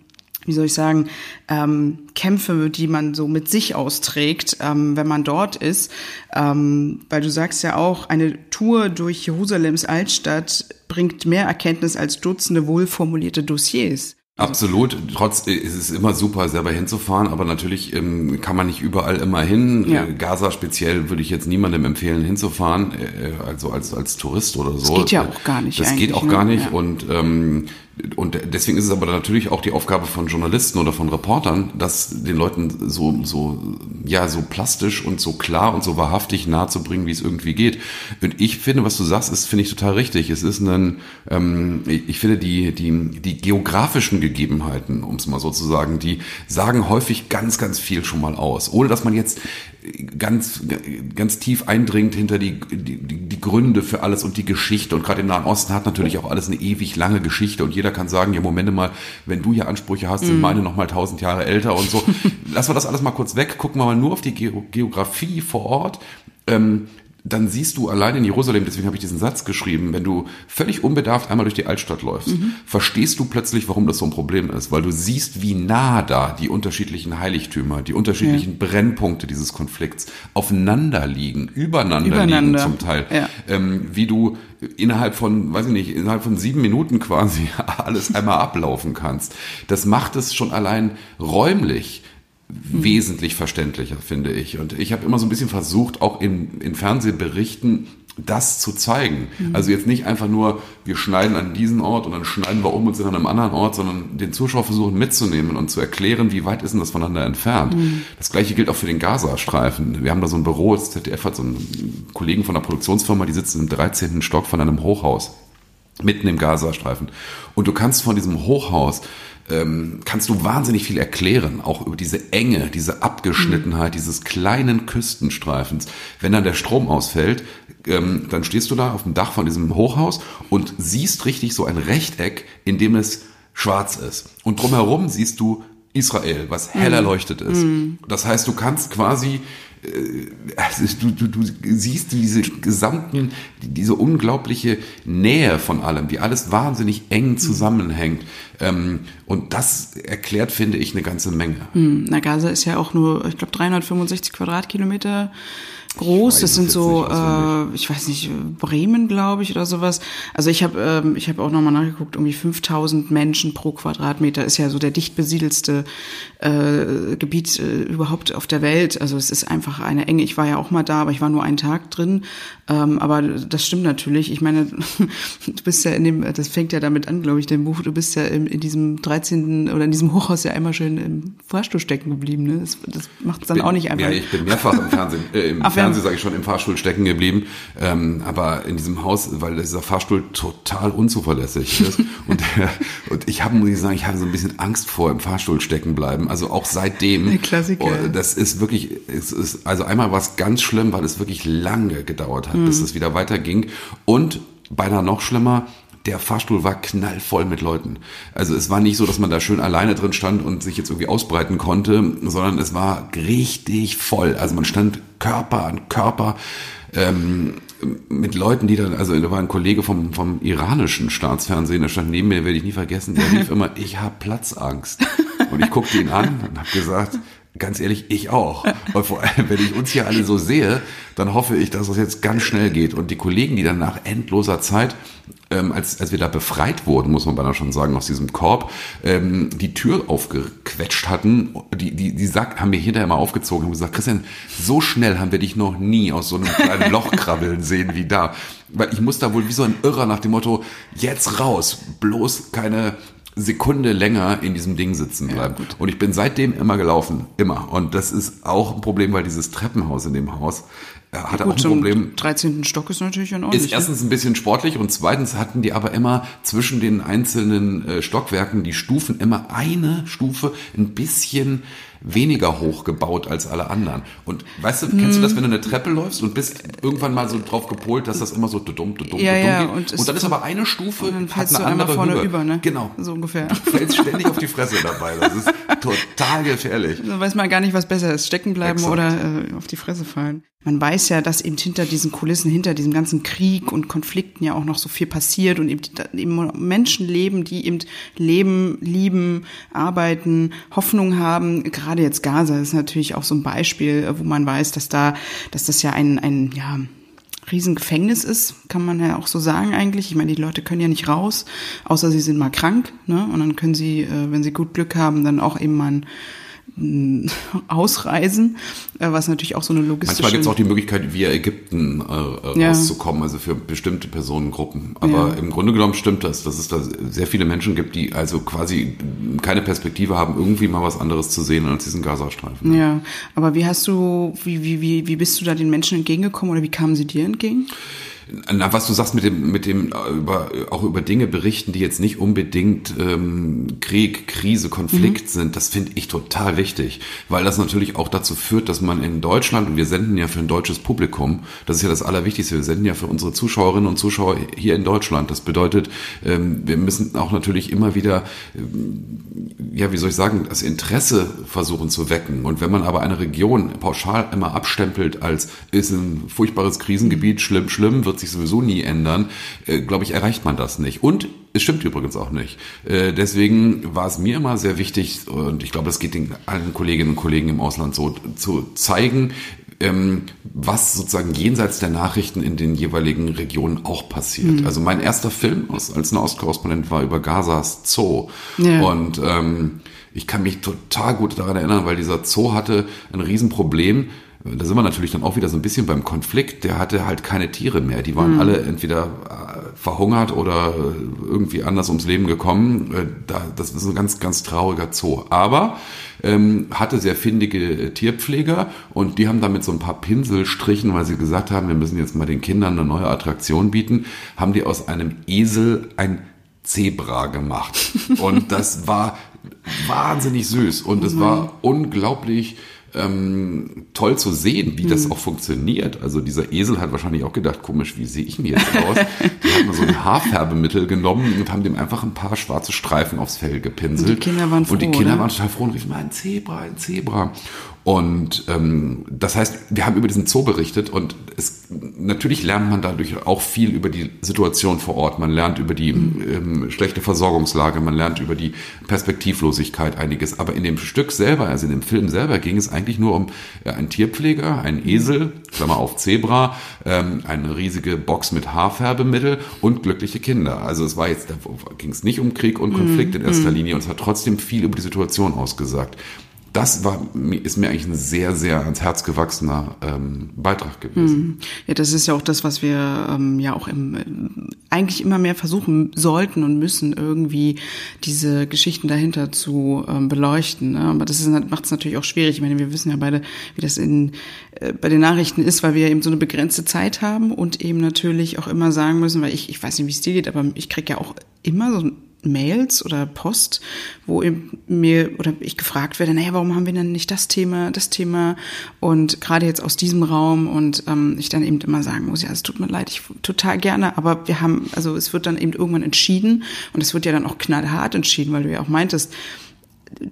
wie soll ich sagen, ähm, Kämpfe, die man so mit sich austrägt, ähm, wenn man dort ist. Ähm, weil du sagst ja auch, eine Tour durch Jerusalems Altstadt bringt mehr Erkenntnis als Dutzende wohlformulierte Dossiers. Absolut. Trotz äh, ist es immer super, selber hinzufahren, aber natürlich ähm, kann man nicht überall immer hin. Ja. Äh, Gaza speziell würde ich jetzt niemandem empfehlen, hinzufahren, äh, äh also als als Tourist oder so. Das geht ja auch gar nicht. Das geht auch ne? gar nicht. Ja. Und ähm, und deswegen ist es aber natürlich auch die Aufgabe von Journalisten oder von Reportern, das den Leuten so, so, ja, so plastisch und so klar und so wahrhaftig nahe zu bringen, wie es irgendwie geht. Und ich finde, was du sagst, ist, finde ich total richtig. Es ist ein, ähm, ich finde, die, die, die geografischen Gegebenheiten, um es mal so zu sagen, die sagen häufig ganz, ganz viel schon mal aus. Ohne dass man jetzt ganz, ganz tief eindringt hinter die, die, die Gründe für alles und die Geschichte. Und gerade im Nahen Osten hat natürlich auch alles eine ewig lange Geschichte. Und jeder kann sagen, ja, Momente mal, wenn du hier Ansprüche hast, sind mm. meine noch mal tausend Jahre älter und so. Lassen wir das alles mal kurz weg, gucken wir mal nur auf die Geografie vor Ort. Ähm, dann siehst du allein in Jerusalem, deswegen habe ich diesen Satz geschrieben, wenn du völlig unbedarft einmal durch die Altstadt läufst, mhm. verstehst du plötzlich, warum das so ein Problem ist, weil du siehst, wie nah da die unterschiedlichen Heiligtümer, die unterschiedlichen ja. Brennpunkte dieses Konflikts aufeinander liegen, übereinander, übereinander. liegen zum Teil, ja. ähm, wie du innerhalb von, weiß ich nicht, innerhalb von sieben Minuten quasi alles einmal ablaufen kannst. Das macht es schon allein räumlich wesentlich verständlicher, finde ich. Und ich habe immer so ein bisschen versucht, auch in, in Fernsehberichten das zu zeigen. Mhm. Also jetzt nicht einfach nur, wir schneiden an diesen Ort und dann schneiden wir um und sind an einem anderen Ort, sondern den Zuschauer versuchen mitzunehmen und zu erklären, wie weit ist denn das voneinander entfernt. Mhm. Das gleiche gilt auch für den Gazastreifen. Wir haben da so ein Büro, das ZDF hat so einen Kollegen von der Produktionsfirma, die sitzen im 13. Stock von einem Hochhaus mitten im Gazastreifen. Und du kannst von diesem Hochhaus ähm, kannst du wahnsinnig viel erklären, auch über diese Enge, diese Abgeschnittenheit mhm. dieses kleinen Küstenstreifens. Wenn dann der Strom ausfällt, ähm, dann stehst du da auf dem Dach von diesem Hochhaus und siehst richtig so ein Rechteck, in dem es schwarz ist. Und drumherum siehst du Israel, was hell mhm. erleuchtet ist. Mhm. Das heißt, du kannst quasi also du, du, du siehst diese gesamten, diese unglaubliche Nähe von allem, wie alles wahnsinnig eng zusammenhängt. Ähm, und das erklärt, finde ich, eine ganze Menge. Hm, na, Gaza ist ja auch nur, ich glaube, 365 Quadratkilometer groß. Das sind so, äh, ich weiß nicht, Bremen, glaube ich, oder sowas. Also ich habe ähm, ich habe auch nochmal nachgeguckt, irgendwie 5000 Menschen pro Quadratmeter ist ja so der dicht besiedelste äh, Gebiet äh, überhaupt auf der Welt. Also es ist einfach eine enge. Ich war ja auch mal da, aber ich war nur einen Tag drin. Ähm, aber das stimmt natürlich. Ich meine, du bist ja in dem, das fängt ja damit an, glaube ich, dem Buch. Du bist ja in, in diesem 13. oder in diesem Hochhaus ja einmal schön im Fahrstuhl stecken geblieben. Ne? Das, das macht es dann bin, auch nicht einfach. Ja, ich bin mehrfach im Fernsehen, äh, im Ach, Fernsehen sage ich schon, im Fahrstuhl stecken geblieben. Ähm, aber in diesem Haus, weil dieser Fahrstuhl total unzuverlässig ist. und, und ich habe, muss ich sagen, ich habe so ein bisschen Angst vor im Fahrstuhl stecken bleiben. Also auch seitdem. Der Klassiker. Oh, das ist wirklich, es ist, also einmal war es ganz schlimm, weil es wirklich lange gedauert hat, mhm. bis es wieder weiterging. Und beinahe noch schlimmer, der Fahrstuhl war knallvoll mit Leuten. Also es war nicht so, dass man da schön alleine drin stand und sich jetzt irgendwie ausbreiten konnte, sondern es war richtig voll. Also man stand Körper an Körper ähm, mit Leuten, die dann, also da war ein Kollege vom, vom iranischen Staatsfernsehen, der stand neben mir, werde ich nie vergessen, der rief immer, ich habe Platzangst. Und ich guckte ihn an und habe gesagt, Ganz ehrlich, ich auch. Und vor allem, wenn ich uns hier alle so sehe, dann hoffe ich, dass es jetzt ganz schnell geht. Und die Kollegen, die dann nach endloser Zeit, ähm, als, als wir da befreit wurden, muss man beinahe schon sagen, aus diesem Korb, ähm, die Tür aufgequetscht hatten, die, die, die sagt, haben mir hinterher mal aufgezogen und gesagt, Christian, so schnell haben wir dich noch nie aus so einem kleinen Loch krabbeln sehen wie da. Weil ich muss da wohl wie so ein Irrer nach dem Motto, jetzt raus, bloß keine Sekunde länger in diesem Ding sitzen bleiben. Ja, und ich bin seitdem immer gelaufen, immer. Und das ist auch ein Problem, weil dieses Treppenhaus in dem Haus äh, hatte gut, auch ein Problem. 13. Stock ist natürlich ein ordentlich. Ist erstens ein bisschen sportlich und zweitens hatten die aber immer zwischen den einzelnen äh, Stockwerken die Stufen immer eine Stufe ein bisschen weniger hoch gebaut als alle anderen. Und weißt du, kennst du das, wenn du eine Treppe läufst und bist irgendwann mal so drauf gepolt, dass das immer so dumm, dumm, dumm, ja, ja, geht. Und, und dann ist aber eine Stufe, und dann hat eine andere vorne Höhe. über, ne? Genau. So ungefähr. Du fällst ständig auf die Fresse dabei. Das ist total gefährlich. Da weiß man gar nicht, was besser ist. Stecken bleiben Exakt. oder äh, auf die Fresse fallen man weiß ja, dass eben hinter diesen Kulissen, hinter diesem ganzen Krieg und Konflikten ja auch noch so viel passiert und eben, Menschen leben, die eben leben, lieben, arbeiten, Hoffnung haben. Gerade jetzt Gaza ist natürlich auch so ein Beispiel, wo man weiß, dass da, dass das ja ein, ein, ja, Riesengefängnis ist, kann man ja auch so sagen eigentlich. Ich meine, die Leute können ja nicht raus, außer sie sind mal krank, ne? Und dann können sie, äh, wenn sie gut Glück haben, dann auch eben mal ein ausreisen, äh, was natürlich auch so eine logistische... Manchmal gibt es auch die Möglichkeit, via Ägypten äh, ja. rauszukommen, also für bestimmte Personengruppen. Aber ja. im Grunde genommen stimmt das, dass es da sehr viele Menschen gibt, die also quasi keine Perspektive haben, irgendwie mal was anderes zu sehen als diesen Gazastreifen. Ja, aber wie hast du, wie, wie, wie, wie bist du da den Menschen entgegengekommen oder wie kamen sie dir entgegen? Na, was du sagst mit dem, mit dem äh, über, auch über Dinge berichten, die jetzt nicht unbedingt ähm, Krieg, Krise, Konflikt mhm. sind, das finde ich total wichtig, weil das natürlich auch dazu führt, dass man in Deutschland, und wir senden ja für ein deutsches Publikum, das ist ja das Allerwichtigste, wir senden ja für unsere Zuschauerinnen und Zuschauer hier in Deutschland. Das bedeutet, ähm, wir müssen auch natürlich immer wieder, ähm, ja, wie soll ich sagen, das Interesse versuchen zu wecken. Und wenn man aber eine Region pauschal immer abstempelt als ist ein furchtbares Krisengebiet, schlimm, schlimm, wird sich sowieso nie ändern, äh, glaube ich, erreicht man das nicht. Und es stimmt übrigens auch nicht. Äh, deswegen war es mir immer sehr wichtig, und ich glaube, es geht den allen Kolleginnen und Kollegen im Ausland so, zu zeigen, ähm, was sozusagen jenseits der Nachrichten in den jeweiligen Regionen auch passiert. Mhm. Also mein erster Film als, als Nahostkorrespondent war über Gazas Zoo. Ja. Und ähm, ich kann mich total gut daran erinnern, weil dieser Zoo hatte ein Riesenproblem da sind wir natürlich dann auch wieder so ein bisschen beim Konflikt. Der hatte halt keine Tiere mehr. Die waren mhm. alle entweder äh, verhungert oder irgendwie anders ums Leben gekommen. Äh, das ist ein ganz, ganz trauriger Zoo. Aber ähm, hatte sehr findige Tierpfleger und die haben damit so ein paar Pinselstrichen, weil sie gesagt haben, wir müssen jetzt mal den Kindern eine neue Attraktion bieten, haben die aus einem Esel ein Zebra gemacht. Und das war wahnsinnig süß und es war unglaublich ähm, toll zu sehen, wie das hm. auch funktioniert. Also dieser Esel hat wahrscheinlich auch gedacht, komisch, wie sehe ich denn jetzt aus? Die haben so ein Haarfärbemittel genommen und haben dem einfach ein paar schwarze Streifen aufs Fell gepinselt. Und die Kinder waren froh. Und die Kinder oder? waren total froh und riefen, ein Zebra, ein Zebra. Und ähm, das heißt, wir haben über diesen Zoo berichtet und es, natürlich lernt man dadurch auch viel über die Situation vor Ort. Man lernt über die ähm, schlechte Versorgungslage, man lernt über die Perspektivlosigkeit einiges. Aber in dem Stück selber, also in dem Film selber, ging es eigentlich nur um äh, einen Tierpfleger, einen Esel, Klammer auf Zebra, ähm, eine riesige Box mit Haarfärbemittel und glückliche Kinder. Also es war jetzt, da ging es nicht um Krieg und Konflikt mhm. in erster mhm. Linie und es hat trotzdem viel über die Situation ausgesagt. Das war, ist mir eigentlich ein sehr, sehr ans Herz gewachsener ähm, Beitrag gewesen. Mhm. Ja, das ist ja auch das, was wir ähm, ja auch im, eigentlich immer mehr versuchen sollten und müssen, irgendwie diese Geschichten dahinter zu ähm, beleuchten. Ne? Aber das macht es natürlich auch schwierig. Ich meine, wir wissen ja beide, wie das in, äh, bei den Nachrichten ist, weil wir eben so eine begrenzte Zeit haben und eben natürlich auch immer sagen müssen, weil ich, ich weiß nicht, wie es dir geht, aber ich krieg ja auch immer so Mails oder Post, wo mir oder ich gefragt werde, naja, warum haben wir denn nicht das Thema, das Thema? Und gerade jetzt aus diesem Raum und ähm, ich dann eben immer sagen muss, ja, es tut mir leid, ich total gerne, aber wir haben, also es wird dann eben irgendwann entschieden und es wird ja dann auch knallhart entschieden, weil du ja auch meintest,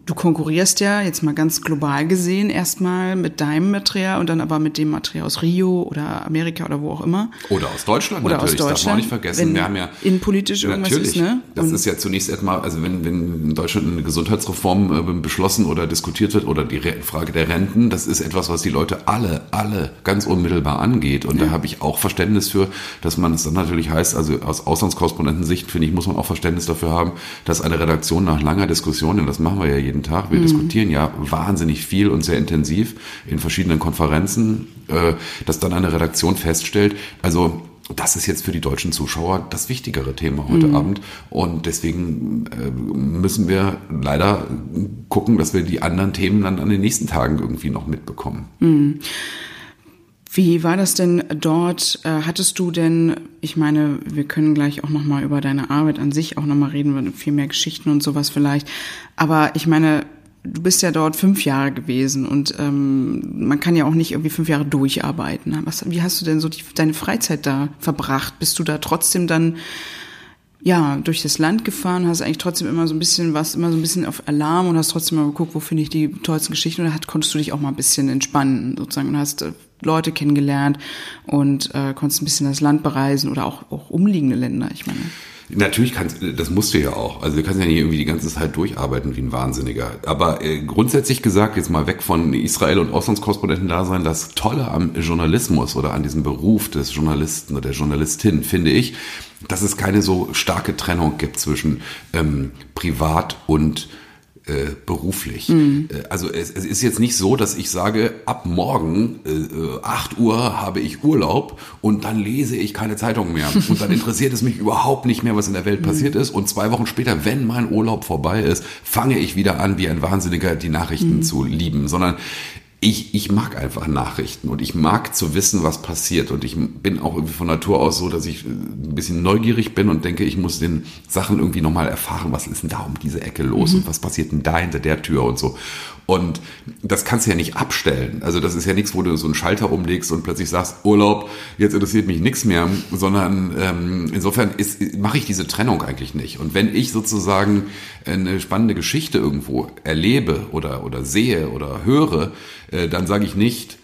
du konkurrierst ja jetzt mal ganz global gesehen erstmal mit deinem Material und dann aber mit dem Material aus Rio oder Amerika oder wo auch immer. Oder aus Deutschland oder natürlich, aus Deutschland, das darf man auch nicht vergessen. Wenn wir haben ja innenpolitisch irgendwas natürlich, ist, ne? Das ist ja zunächst erstmal, also wenn, wenn in Deutschland eine Gesundheitsreform äh, beschlossen oder diskutiert wird oder die Frage der Renten, das ist etwas, was die Leute alle, alle ganz unmittelbar angeht. Und ja. da habe ich auch Verständnis für, dass man es dann natürlich heißt, also aus Auslandskorrespondentensicht, finde ich, muss man auch Verständnis dafür haben, dass eine Redaktion nach langer Diskussion, und das machen wir ja jeden Tag. Wir mhm. diskutieren ja wahnsinnig viel und sehr intensiv in verschiedenen Konferenzen, äh, dass dann eine Redaktion feststellt, also das ist jetzt für die deutschen Zuschauer das wichtigere Thema heute mhm. Abend. Und deswegen äh, müssen wir leider gucken, dass wir die anderen Themen dann an den nächsten Tagen irgendwie noch mitbekommen. Mhm. Wie war das denn dort? Äh, hattest du denn, ich meine, wir können gleich auch nochmal über deine Arbeit an sich auch nochmal reden, viel mehr Geschichten und sowas vielleicht. Aber ich meine, du bist ja dort fünf Jahre gewesen und ähm, man kann ja auch nicht irgendwie fünf Jahre durcharbeiten. Was, wie hast du denn so die, deine Freizeit da verbracht? Bist du da trotzdem dann ja, durch das Land gefahren, hast eigentlich trotzdem immer so ein bisschen was, immer so ein bisschen auf Alarm und hast trotzdem mal geguckt, wo finde ich die tollsten Geschichten oder hat, konntest du dich auch mal ein bisschen entspannen sozusagen und hast äh, Leute kennengelernt und äh, konntest ein bisschen das Land bereisen oder auch, auch umliegende Länder, ich meine. Natürlich kannst, das musst du ja auch. Also du kannst ja nicht irgendwie die ganze Zeit durcharbeiten wie ein Wahnsinniger. Aber äh, grundsätzlich gesagt, jetzt mal weg von Israel und Auslandskorrespondenten da sein, das Tolle am Journalismus oder an diesem Beruf des Journalisten oder der Journalistin, finde ich, dass es keine so starke Trennung gibt zwischen ähm, privat und äh, beruflich. Mhm. Also es, es, ist jetzt nicht so, dass ich sage, ab morgen äh, 8 Uhr habe ich Urlaub und dann lese ich keine Zeitung mehr. Und dann interessiert es mich überhaupt nicht mehr, was in der Welt mhm. passiert ist. Und zwei Wochen später, wenn mein Urlaub vorbei ist, fange ich wieder an, wie ein Wahnsinniger die Nachrichten mhm. zu lieben. Sondern ich, ich mag einfach Nachrichten und ich mag zu wissen, was passiert. Und ich bin auch irgendwie von Natur aus so, dass ich äh, ein bisschen neugierig bin und denke, ich muss den Sachen irgendwie nochmal erfahren, was ist denn da um diese Ecke los mhm. und was passiert denn da hinter der Tür und so. Und das kannst du ja nicht abstellen. Also das ist ja nichts, wo du so einen Schalter umlegst und plötzlich sagst, Urlaub, jetzt interessiert mich nichts mehr, sondern ähm, insofern mache ich diese Trennung eigentlich nicht. Und wenn ich sozusagen eine spannende Geschichte irgendwo erlebe oder, oder sehe oder höre, äh, dann sage ich nicht,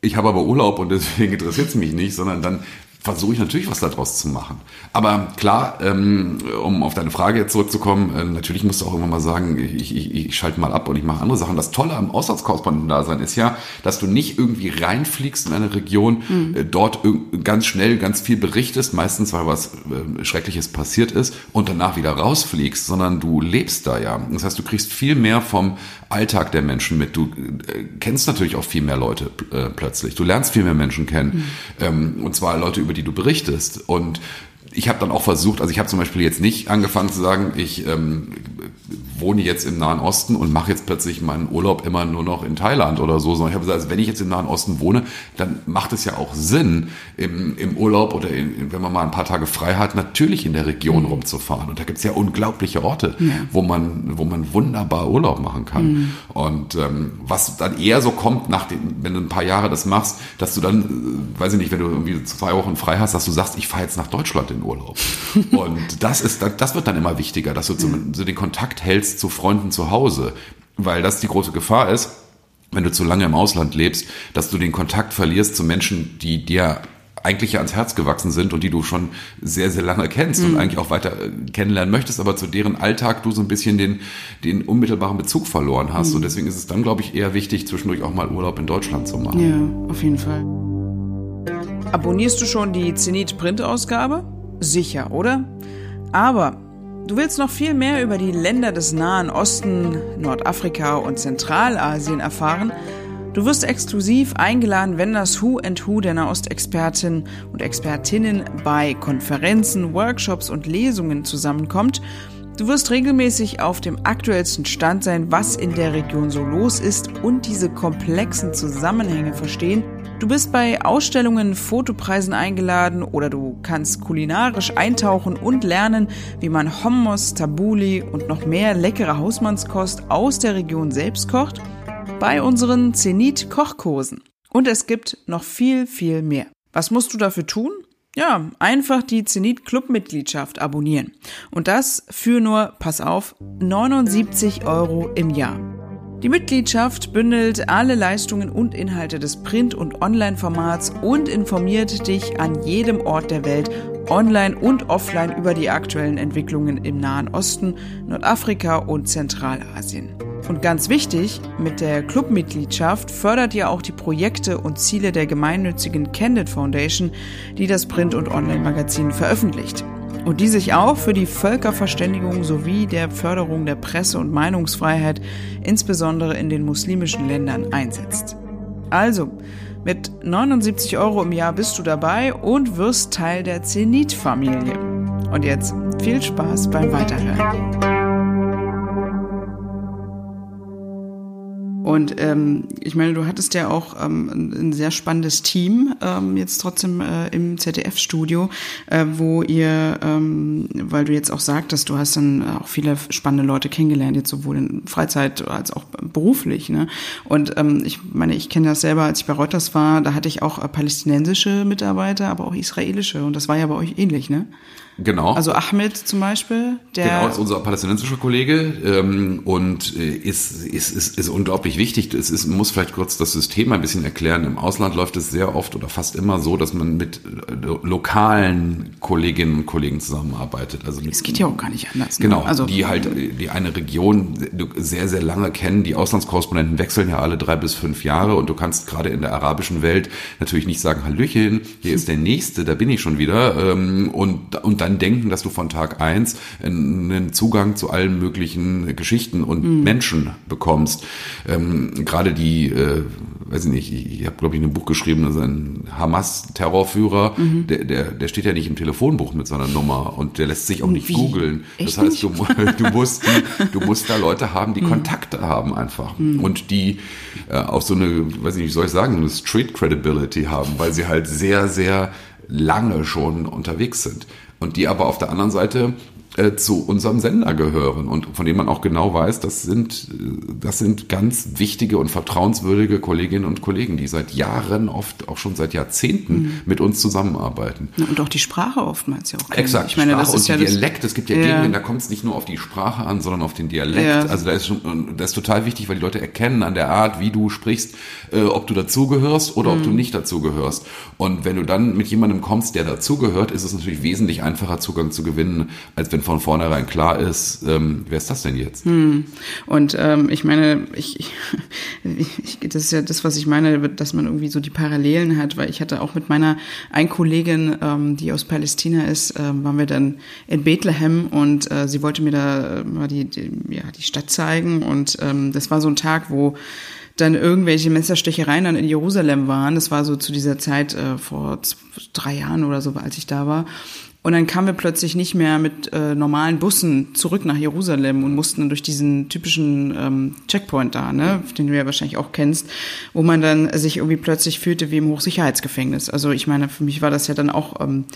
ich habe aber Urlaub und deswegen interessiert es mich nicht, sondern dann versuche ich natürlich was daraus zu machen. Aber klar, ähm, um auf deine Frage jetzt zurückzukommen, äh, natürlich musst du auch irgendwann mal sagen, ich, ich, ich schalte mal ab und ich mache andere Sachen. Das Tolle am Auslandskorrespondenten-Dasein ist ja, dass du nicht irgendwie reinfliegst in eine Region, mhm. äh, dort ganz schnell ganz viel berichtest, meistens weil was äh, Schreckliches passiert ist und danach wieder rausfliegst, sondern du lebst da ja. Das heißt, du kriegst viel mehr vom Alltag der Menschen mit. Du äh, kennst natürlich auch viel mehr Leute äh, plötzlich. Du lernst viel mehr Menschen kennen. Mhm. Ähm, und zwar Leute, über die du berichtest. Und ich habe dann auch versucht, also ich habe zum Beispiel jetzt nicht angefangen zu sagen, ich ähm, wohne jetzt im Nahen Osten und mache jetzt plötzlich meinen Urlaub immer nur noch in Thailand oder so, sondern ich habe gesagt, also wenn ich jetzt im Nahen Osten wohne, dann macht es ja auch Sinn, im, im Urlaub oder in, wenn man mal ein paar Tage frei hat, natürlich in der Region mhm. rumzufahren. Und da gibt es ja unglaubliche Orte, ja. wo man, wo man wunderbar Urlaub machen kann. Mhm. Und ähm, was dann eher so kommt, nach dem, wenn du ein paar Jahre das machst, dass du dann, äh, weiß ich nicht, wenn du irgendwie zwei Wochen frei hast, dass du sagst, ich fahre jetzt nach Deutschland in Urlaub. und das ist, das wird dann immer wichtiger, dass du zum, so den Kontakt hältst zu Freunden zu Hause, weil das die große Gefahr ist, wenn du zu lange im Ausland lebst, dass du den Kontakt verlierst zu Menschen, die dir eigentlich ja ans Herz gewachsen sind und die du schon sehr, sehr lange kennst mhm. und eigentlich auch weiter äh, kennenlernen möchtest, aber zu deren Alltag du so ein bisschen den, den unmittelbaren Bezug verloren hast. Mhm. Und deswegen ist es dann, glaube ich, eher wichtig, zwischendurch auch mal Urlaub in Deutschland zu machen. Ja, auf jeden Fall. Abonnierst du schon die Zenit Print Ausgabe? Sicher, oder? Aber Du willst noch viel mehr über die Länder des Nahen Osten, Nordafrika und Zentralasien erfahren? Du wirst exklusiv eingeladen, wenn das Who and Who der Nahostexpertinnen und Expertinnen bei Konferenzen, Workshops und Lesungen zusammenkommt. Du wirst regelmäßig auf dem aktuellsten Stand sein, was in der Region so los ist und diese komplexen Zusammenhänge verstehen – Du bist bei Ausstellungen, Fotopreisen eingeladen oder du kannst kulinarisch eintauchen und lernen, wie man Hummus, Tabuli und noch mehr leckere Hausmannskost aus der Region selbst kocht bei unseren Zenit Kochkursen. Und es gibt noch viel, viel mehr. Was musst du dafür tun? Ja, einfach die Zenit Club Mitgliedschaft abonnieren. Und das für nur, pass auf, 79 Euro im Jahr. Die Mitgliedschaft bündelt alle Leistungen und Inhalte des Print- und Online-Formats und informiert dich an jedem Ort der Welt online und offline über die aktuellen Entwicklungen im Nahen Osten, Nordafrika und Zentralasien. Und ganz wichtig, mit der Clubmitgliedschaft fördert ihr auch die Projekte und Ziele der gemeinnützigen Candid Foundation, die das Print- und Online-Magazin veröffentlicht und die sich auch für die Völkerverständigung sowie der Förderung der Presse- und Meinungsfreiheit, insbesondere in den muslimischen Ländern, einsetzt. Also, mit 79 Euro im Jahr bist du dabei und wirst Teil der Zenit-Familie. Und jetzt viel Spaß beim Weiterhören. Und ähm, ich meine, du hattest ja auch ähm, ein, sehr spannendes Team ähm, jetzt trotzdem äh, im ZDF-Studio, äh, wo ihr, ähm, weil du jetzt auch sagtest, du hast dann auch viele spannende Leute kennengelernt, jetzt sowohl in Freizeit als auch beruflich. Ne? Und ähm, ich meine, ich kenne das selber, als ich bei Reuters war, da hatte ich auch äh, palästinensische Mitarbeiter, aber auch israelische. Und das war ja bei euch ähnlich, ne? Genau. Also Ahmed zum Beispiel, der genau ist unser palästinensischer Kollege ähm, und äh, ist, ist, ist, ist unglaublich wichtig. Es ist, muss vielleicht kurz das System ein bisschen erklären. Im Ausland läuft es sehr oft oder fast immer so, dass man mit äh, lokalen Kolleginnen und Kollegen zusammenarbeitet. Also es geht ja auch gar nicht anders. Ne? Genau, also die halt die eine Region sehr sehr lange kennen. Die Auslandskorrespondenten wechseln ja alle drei bis fünf Jahre und du kannst gerade in der arabischen Welt natürlich nicht sagen Hallöchen, hier ist der nächste, da bin ich schon wieder ähm, und und dann denken, dass du von Tag eins einen Zugang zu allen möglichen Geschichten und mhm. Menschen bekommst. Ähm, Gerade die, äh, weiß ich nicht, ich, ich habe, glaube ich, ein Buch geschrieben, das ist ein Hamas-Terrorführer, mhm. der, der, der steht ja nicht im Telefonbuch mit seiner Nummer und der lässt sich auch nicht googeln. Das heißt, du, du, musst, du musst da Leute haben, die mhm. Kontakte haben einfach mhm. und die äh, auch so eine, weiß ich nicht, wie soll ich sagen, eine Street Credibility haben, weil sie halt sehr, sehr lange schon unterwegs sind und die aber auf der anderen Seite äh, zu unserem Sender gehören und von denen man auch genau weiß, das sind, äh, das sind ganz wichtige und vertrauenswürdige Kolleginnen und Kollegen, die seit Jahren, oft auch schon seit Jahrzehnten mhm. mit uns zusammenarbeiten. Und auch die Sprache oftmals ja auch. Kennen. Exakt. Ich meine, Sprache das ist und ja Dialekt. Es gibt ja, ja. Gegenden, da kommt es nicht nur auf die Sprache an, sondern auf den Dialekt. Ja. Also da ist schon, das ist total wichtig, weil die Leute erkennen an der Art, wie du sprichst, äh, ob du dazugehörst oder mhm. ob du mhm. nicht dazugehörst. Und wenn du dann mit jemandem kommst, der dazugehört, ist es natürlich wesentlich einfacher, Zugang zu gewinnen, als wenn von vornherein klar ist, ähm, wer ist das denn jetzt? Hm. Und ähm, ich meine, ich, ich, ich, das ist ja das, was ich meine, dass man irgendwie so die Parallelen hat, weil ich hatte auch mit meiner ein Kollegin, ähm, die aus Palästina ist, ähm, waren wir dann in Bethlehem und äh, sie wollte mir da mal die, die, ja, die Stadt zeigen und ähm, das war so ein Tag, wo dann irgendwelche Messerstechereien dann in Jerusalem waren. Das war so zu dieser Zeit äh, vor drei Jahren oder so, als ich da war. Und dann kamen wir plötzlich nicht mehr mit äh, normalen Bussen zurück nach Jerusalem und mussten durch diesen typischen ähm, Checkpoint da, ne, den du ja wahrscheinlich auch kennst, wo man dann sich irgendwie plötzlich fühlte wie im Hochsicherheitsgefängnis. Also ich meine, für mich war das ja dann auch ähm,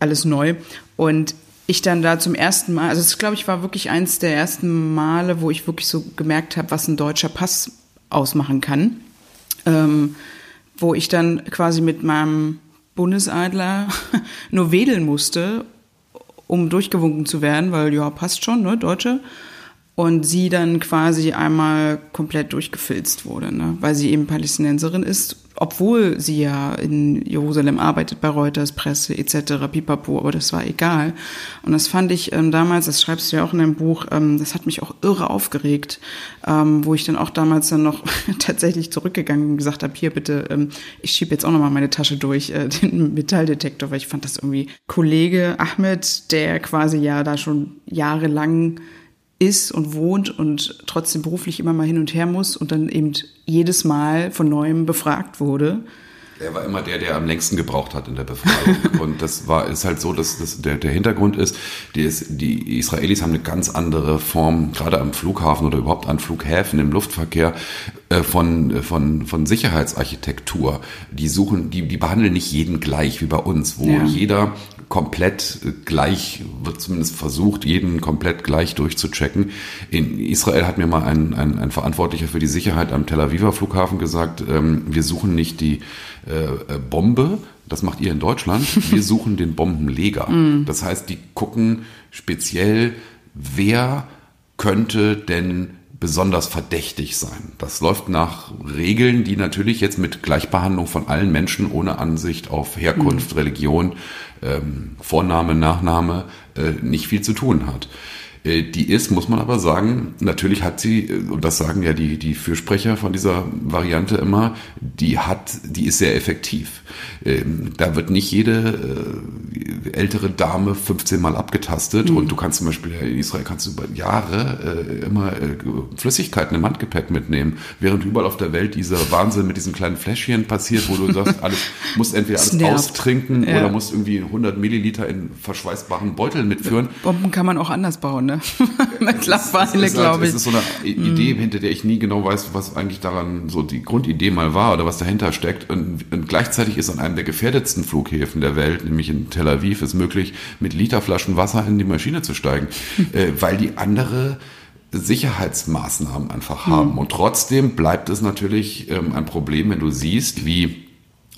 alles neu. Und ich dann da zum ersten Mal, also es glaube ich war wirklich eins der ersten Male, wo ich wirklich so gemerkt habe, was ein deutscher Pass ausmachen kann. Ähm, wo ich dann quasi mit meinem Bundesadler nur wedeln musste, um durchgewunken zu werden, weil ja, passt schon, ne, Deutsche. Und sie dann quasi einmal komplett durchgefilzt wurde, ne? weil sie eben Palästinenserin ist, obwohl sie ja in Jerusalem arbeitet bei Reuters, Presse etc., pipapo, aber das war egal. Und das fand ich ähm, damals, das schreibst du ja auch in deinem Buch, ähm, das hat mich auch irre aufgeregt, ähm, wo ich dann auch damals dann noch tatsächlich zurückgegangen und gesagt habe, hier bitte, ähm, ich schiebe jetzt auch nochmal meine Tasche durch, äh, den Metalldetektor, weil ich fand das irgendwie Kollege Ahmed, der quasi ja da schon jahrelang ist und wohnt und trotzdem beruflich immer mal hin und her muss und dann eben jedes Mal von neuem befragt wurde. Er war immer der, der am längsten gebraucht hat in der Befragung. und das war, ist halt so, dass, dass der, der Hintergrund ist, die, ist, die Israelis haben eine ganz andere Form, gerade am Flughafen oder überhaupt an Flughäfen im Luftverkehr, äh, von, von, von Sicherheitsarchitektur. Die suchen, die, die behandeln nicht jeden gleich wie bei uns, wo ja. jeder komplett gleich, wird zumindest versucht, jeden komplett gleich durchzuchecken. In Israel hat mir mal ein, ein, ein Verantwortlicher für die Sicherheit am Tel Aviver Flughafen gesagt, ähm, wir suchen nicht die äh, äh Bombe, das macht ihr in Deutschland, wir suchen den Bombenleger. Mm. Das heißt, die gucken speziell, wer könnte denn besonders verdächtig sein. Das läuft nach Regeln, die natürlich jetzt mit Gleichbehandlung von allen Menschen ohne Ansicht auf Herkunft, mhm. Religion, ähm, Vorname, Nachname äh, nicht viel zu tun hat. Äh, die ist, muss man aber sagen, natürlich hat sie, äh, und das sagen ja die, die Fürsprecher von dieser Variante immer, die hat, die ist sehr effektiv. Ähm, da wird nicht jede äh, ältere Dame 15 Mal abgetastet mhm. und du kannst zum Beispiel in Israel kannst du über Jahre immer Flüssigkeiten im Handgepäck mitnehmen, während überall auf der Welt dieser Wahnsinn mit diesen kleinen Fläschchen passiert, wo du sagst, alles, musst entweder alles austrinken ja. oder musst irgendwie 100 Milliliter in verschweißbaren Beuteln mitführen. Bomben kann man auch anders bauen, ne? Mittlerweile, glaube ich. Es ist so eine Idee, mm. hinter der ich nie genau weiß, was eigentlich daran so die Grundidee mal war oder was dahinter steckt. Und, und gleichzeitig ist an einem der gefährdetsten Flughäfen der Welt, nämlich in Tel Aviv, es möglich, mit Literflaschen Wasser in die Maschine zu steigen, äh, weil die andere Sicherheitsmaßnahmen einfach haben. Mhm. Und trotzdem bleibt es natürlich ähm, ein Problem, wenn du siehst, wie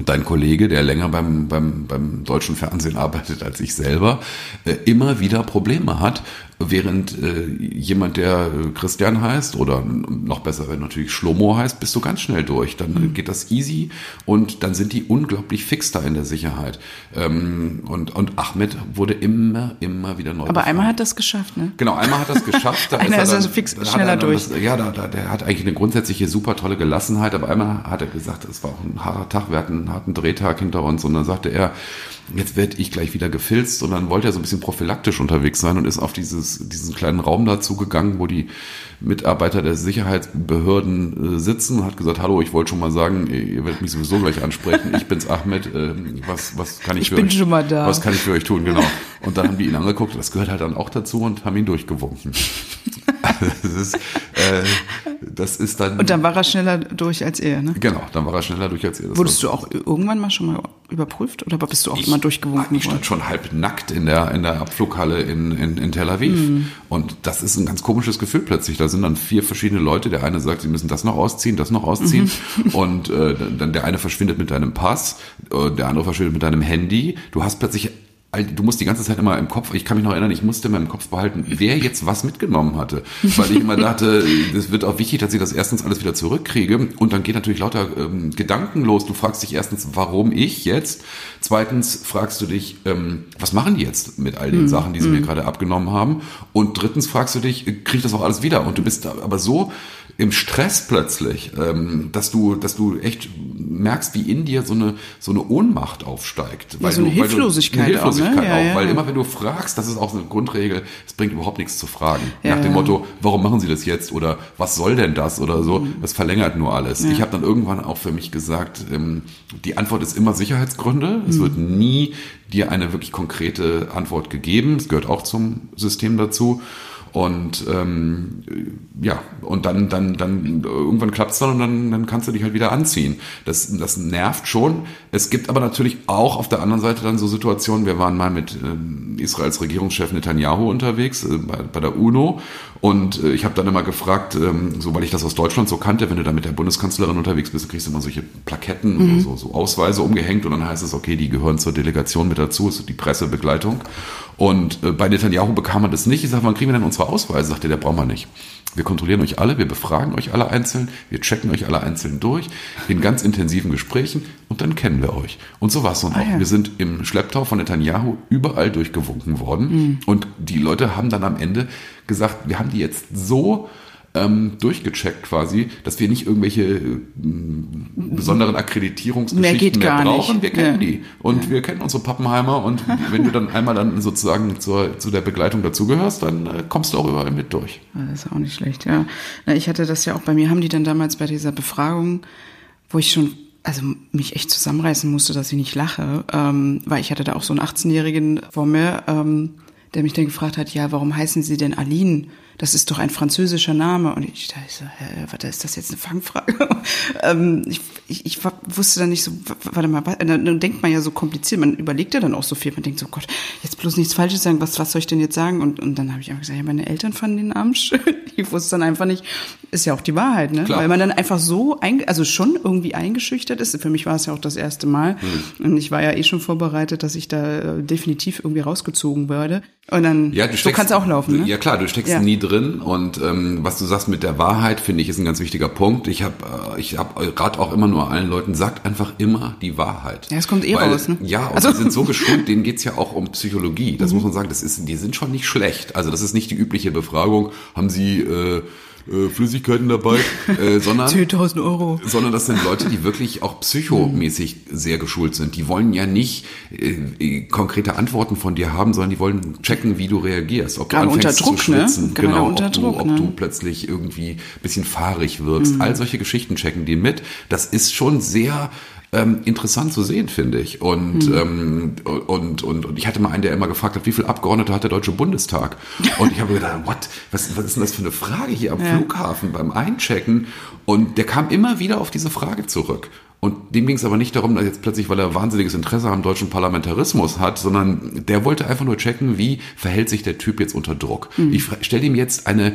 dein Kollege, der länger beim, beim, beim deutschen Fernsehen arbeitet als ich selber, äh, immer wieder Probleme hat, Während äh, jemand, der äh, Christian heißt oder noch besser, wenn natürlich Schlomo heißt, bist du ganz schnell durch. Dann mhm. geht das easy und dann sind die unglaublich fix da in der Sicherheit. Ähm, und, und Ahmed wurde immer, immer wieder neu. Aber einmal hat das geschafft, ne? Genau, einmal hat das geschafft. Da Einer ist, er also fix schneller durch. Das, ja, da, da, der hat eigentlich eine grundsätzliche super tolle Gelassenheit, aber einmal hat er gesagt, es war auch ein harter Tag, wir hatten einen harten Drehtag hinter uns und dann sagte er, jetzt werde ich gleich wieder gefilzt und dann wollte er so ein bisschen prophylaktisch unterwegs sein und ist auf dieses, diesen kleinen Raum dazu gegangen, wo die Mitarbeiter der Sicherheitsbehörden äh, sitzen und hat gesagt, hallo, ich wollte schon mal sagen, ihr werdet mich sowieso gleich ansprechen, ich bin's Ahmed, äh, was, was kann ich, ich für bin euch, schon mal da. was kann ich für euch tun, genau. Und dann haben die ihn angeguckt, das gehört halt dann auch dazu und haben ihn durchgewunken. das, ist, äh, das ist dann. Und dann war er schneller durch als er, ne? Genau, dann war er schneller durch als er. Das Wurdest du auch irgendwann mal schon mal überprüft oder bist du auch ich, immer durchgewunken? Ich stand schon halb nackt in der, in der Abflughalle in, in, in Tel Aviv. Mhm. Und das ist ein ganz komisches Gefühl plötzlich. Da sind dann vier verschiedene Leute. Der eine sagt, sie müssen das noch ausziehen, das noch ausziehen. Mhm. Und äh, dann der eine verschwindet mit deinem Pass, äh, der andere verschwindet mit deinem Handy. Du hast plötzlich du musst die ganze Zeit immer im Kopf, ich kann mich noch erinnern, ich musste immer im Kopf behalten, wer jetzt was mitgenommen hatte. Weil ich immer dachte, es wird auch wichtig, dass ich das erstens alles wieder zurückkriege. Und dann geht natürlich lauter ähm, Gedanken los. Du fragst dich erstens, warum ich jetzt? Zweitens fragst du dich, ähm, was machen die jetzt mit all den mhm. Sachen, die sie mhm. mir gerade abgenommen haben? Und drittens fragst du dich, kriege ich das auch alles wieder? Und du bist aber so im Stress plötzlich, ähm, dass du, dass du echt merkst, wie in dir so eine so eine Ohnmacht aufsteigt, ja, so eine du, Hilflosigkeit, eine Hilflosigkeit auch, ne? auch ja, weil immer wenn du fragst, das ist auch eine Grundregel, es bringt überhaupt nichts zu fragen. Nach dem Motto, warum machen Sie das jetzt oder was soll denn das oder so, mhm. das verlängert nur alles. Ich habe dann irgendwann auch für mich gesagt, ähm, die Antwort ist immer Sicherheitsgründe. Es mhm. wird nie dir eine wirklich konkrete Antwort gegeben. Es gehört auch zum System dazu. Und ähm, ja, und dann, dann, dann irgendwann klappt's dann und dann, dann kannst du dich halt wieder anziehen. Das, das nervt schon. Es gibt aber natürlich auch auf der anderen Seite dann so Situationen, wir waren mal mit äh, Israels Regierungschef Netanyahu unterwegs äh, bei, bei der UNO Und äh, ich habe dann immer gefragt, ähm, so weil ich das aus Deutschland so kannte, wenn du da mit der Bundeskanzlerin unterwegs bist, kriegst du immer solche Plaketten, mhm. so, so Ausweise umgehängt und dann heißt es, okay, die gehören zur Delegation mit dazu, ist die Pressebegleitung. Und äh, bei Netanyahu bekam man das nicht. Ich sage, wann kriegen wir denn unsere Ausweise? Sagte der, braucht man nicht. Wir kontrollieren euch alle, wir befragen euch alle einzeln, wir checken euch alle einzeln durch, in ganz intensiven Gesprächen und dann kennen wir euch. Und so war es dann ah, auch. Ja. Wir sind im Schlepptau von Netanyahu überall durchgewunken worden mhm. und die Leute haben dann am Ende gesagt, wir haben die jetzt so ähm, durchgecheckt quasi, dass wir nicht irgendwelche äh, besonderen Akkreditierungsgeschichten mehr, mehr brauchen. Nicht. Wir kennen ja. die und ja. wir kennen unsere Pappenheimer und wenn du dann einmal dann sozusagen zur, zu der Begleitung dazugehörst, dann äh, kommst du auch überall mit durch. Das ist auch nicht schlecht, ja. Na, ich hatte das ja auch bei mir, haben die dann damals bei dieser Befragung, wo ich schon also mich echt zusammenreißen musste, dass ich nicht lache, ähm, weil ich hatte da auch so einen 18-Jährigen vor mir, ähm, der mich dann gefragt hat, ja, warum heißen Sie denn Aline? Das ist doch ein französischer Name. Und ich dachte so, hä, warte, ist das jetzt eine Fangfrage? ähm, ich, ich, ich wusste dann nicht so, warte mal, dann denkt man ja so kompliziert, man überlegt ja dann auch so viel, man denkt so, Gott, jetzt bloß nichts Falsches sagen, was, was soll ich denn jetzt sagen? Und, und dann habe ich einfach gesagt, ja, meine Eltern fanden den Namen schön. Ich wusste dann einfach nicht, ist ja auch die Wahrheit, ne? Klar. Weil man dann einfach so, ein, also schon irgendwie eingeschüchtert ist. Für mich war es ja auch das erste Mal. Mhm. Und ich war ja eh schon vorbereitet, dass ich da äh, definitiv irgendwie rausgezogen werde. Und dann, ja, du steckst, so kann es auch laufen. Ne? Ja klar, du steckst ja. nie drin. Und ähm, was du sagst mit der Wahrheit, finde ich, ist ein ganz wichtiger Punkt. Ich habe äh, ich hab gerade auch immer nur allen Leuten, sagt einfach immer die Wahrheit. Ja, es kommt eh Weil, raus. Ne? Ja, und also. die sind so geschult, denen geht's ja auch um Psychologie. Das mhm. muss man sagen, das ist, die sind schon nicht schlecht. Also das ist nicht die übliche Befragung, haben sie... Äh, äh, Flüssigkeiten dabei, äh, sondern 10.000 Euro. Sondern das sind Leute, die wirklich auch psychomäßig sehr geschult sind. Die wollen ja nicht äh, äh, konkrete Antworten von dir haben, sondern die wollen checken, wie du reagierst. Ob Gerade du anfängst unter Druck, zu ne? schwitzen, ne? genau, ob, Druck, du, ob ne? du plötzlich irgendwie bisschen fahrig wirkst. Mhm. All solche Geschichten checken die mit. Das ist schon sehr ähm, interessant zu sehen, finde ich. Und, mhm. ähm, und, und, und ich hatte mal einen, der immer gefragt hat, wie viele Abgeordnete hat der Deutsche Bundestag? Und ich habe gedacht, what? Was, was ist denn das für eine Frage hier am ja. Flughafen beim Einchecken? Und der kam immer wieder auf diese Frage zurück. Und dem ging es aber nicht darum, dass jetzt plötzlich, weil er wahnsinniges Interesse am deutschen Parlamentarismus hat, sondern der wollte einfach nur checken, wie verhält sich der Typ jetzt unter Druck. Mhm. Ich stelle ihm jetzt eine,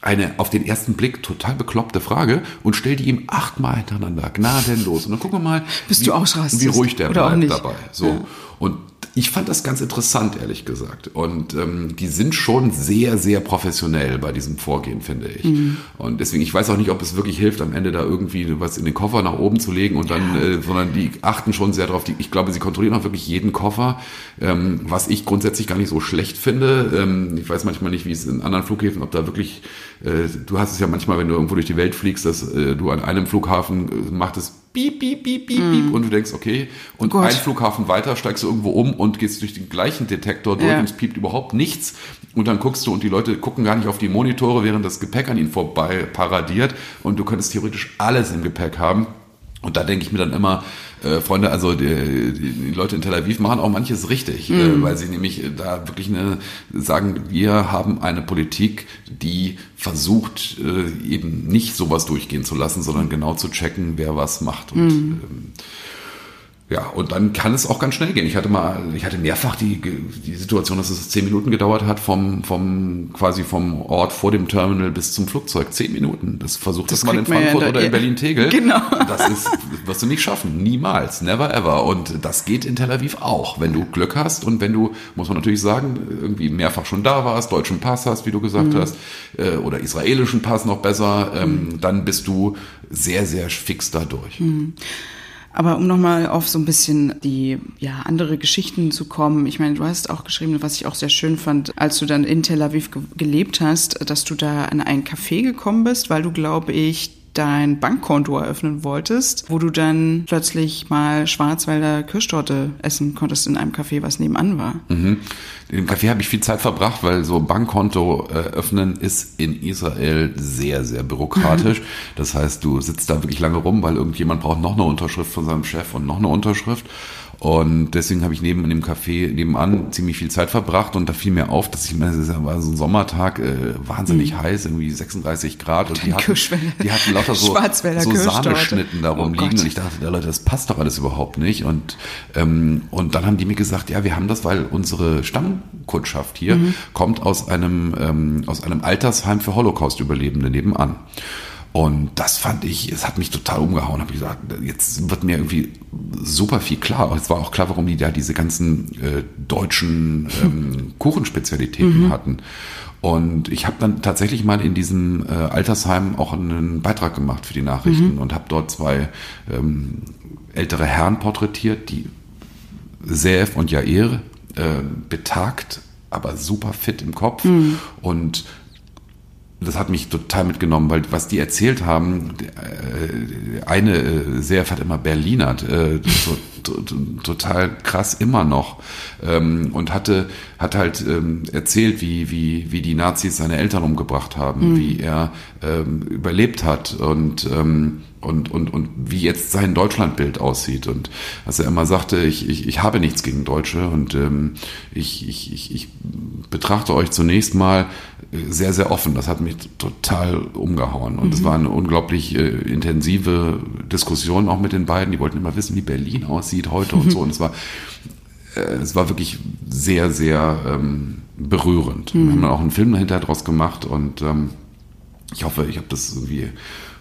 eine auf den ersten Blick total bekloppte Frage und stell die ihm achtmal hintereinander gnadenlos. Und dann gucken wir mal, Bist wie, du wie ruhig der bleibt dabei. So. Ja. Und ich fand das ganz interessant, ehrlich gesagt. Und ähm, die sind schon sehr, sehr professionell bei diesem Vorgehen, finde ich. Mhm. Und deswegen, ich weiß auch nicht, ob es wirklich hilft, am Ende da irgendwie was in den Koffer nach oben zu legen und dann, ja. äh, sondern die achten schon sehr darauf. Die, ich glaube, sie kontrollieren auch wirklich jeden Koffer, ähm, was ich grundsätzlich gar nicht so schlecht finde. Ähm, ich weiß manchmal nicht, wie es in anderen Flughäfen, ob da wirklich, äh, du hast es ja manchmal, wenn du irgendwo durch die Welt fliegst, dass äh, du an einem Flughafen äh, macht es piep, piep, piep, piep, piep. Mm. Und du denkst, okay, und oh ein Flughafen weiter steigst du irgendwo um und gehst durch den gleichen Detektor durch ja. und es piept überhaupt nichts. Und dann guckst du und die Leute gucken gar nicht auf die Monitore, während das Gepäck an ihnen vorbei paradiert. Und du könntest theoretisch alles im Gepäck haben. Und da denke ich mir dann immer, äh, Freunde, also die, die, Leute in Tel Aviv machen auch manches richtig, mhm. äh, weil sie nämlich da wirklich eine, sagen, wir haben eine Politik, die versucht, äh, eben nicht sowas durchgehen zu lassen, sondern genau zu checken, wer was macht. Und mhm. ähm, ja, und dann kann es auch ganz schnell gehen. Ich hatte mal, ich hatte mehrfach die, die Situation, dass es zehn Minuten gedauert hat vom, vom, quasi vom Ort vor dem Terminal bis zum Flugzeug. Zehn Minuten. Das versucht das, das mal in Frankfurt ja in oder in Berlin-Tegel. Genau. Das ist, wirst du nicht schaffen. Niemals. Never ever. Und das geht in Tel Aviv auch. Wenn du Glück hast und wenn du, muss man natürlich sagen, irgendwie mehrfach schon da warst, deutschen Pass hast, wie du gesagt mhm. hast, äh, oder israelischen Pass noch besser, ähm, mhm. dann bist du sehr, sehr fix dadurch. Mhm. Aber um nochmal auf so ein bisschen die ja, andere Geschichten zu kommen, ich meine, du hast auch geschrieben, was ich auch sehr schön fand, als du dann in Tel Aviv ge gelebt hast, dass du da an ein Café gekommen bist, weil du, glaube ich, dein Bankkonto eröffnen wolltest, wo du dann plötzlich mal Schwarzwälder Kirschtorte essen konntest in einem Café, was nebenan war. Mhm. In dem Café habe ich viel Zeit verbracht, weil so Bankkonto öffnen ist in Israel sehr, sehr bürokratisch. Mhm. Das heißt, du sitzt da wirklich lange rum, weil irgendjemand braucht noch eine Unterschrift von seinem Chef und noch eine Unterschrift. Und deswegen habe ich neben in dem Café nebenan ziemlich viel Zeit verbracht und da fiel mir auf, dass ich meine, es war so ein Sommertag, äh, wahnsinnig mhm. heiß, irgendwie 36 Grad und die hatten, die hatten lauter so, so Sahneschnitten darum oh liegen und ich dachte, Leute, das passt doch alles überhaupt nicht und ähm, und dann haben die mir gesagt, ja, wir haben das, weil unsere Stammkundschaft hier mhm. kommt aus einem ähm, aus einem Altersheim für Holocaust-Überlebende nebenan. Und das fand ich, es hat mich total umgehauen. Habe ich gesagt, jetzt wird mir irgendwie super viel klar. Es war auch klar, warum die da diese ganzen äh, deutschen ähm, Kuchenspezialitäten mhm. hatten. Und ich habe dann tatsächlich mal in diesem äh, Altersheim auch einen Beitrag gemacht für die Nachrichten mhm. und habe dort zwei ähm, ältere Herren porträtiert, die Sef und Jair äh, betagt, aber super fit im Kopf mhm. und das hat mich total mitgenommen, weil was die erzählt haben, äh, eine äh, sehr hat immer Berliner, äh, total krass immer noch ähm, und hatte hat halt ähm, erzählt, wie wie wie die Nazis seine Eltern umgebracht haben, mhm. wie er ähm, überlebt hat und und, und, und wie jetzt sein Deutschlandbild aussieht. Und dass er immer sagte, ich, ich, ich habe nichts gegen Deutsche und ähm, ich, ich, ich, ich betrachte euch zunächst mal sehr, sehr offen. Das hat mich total umgehauen. Und es mhm. war eine unglaublich äh, intensive Diskussion auch mit den beiden. Die wollten immer wissen, wie Berlin aussieht heute und so. Und es war, äh, es war wirklich sehr, sehr ähm, berührend. Mhm. Wir haben dann auch einen Film dahinter draus gemacht und ähm, ich hoffe, ich habe das irgendwie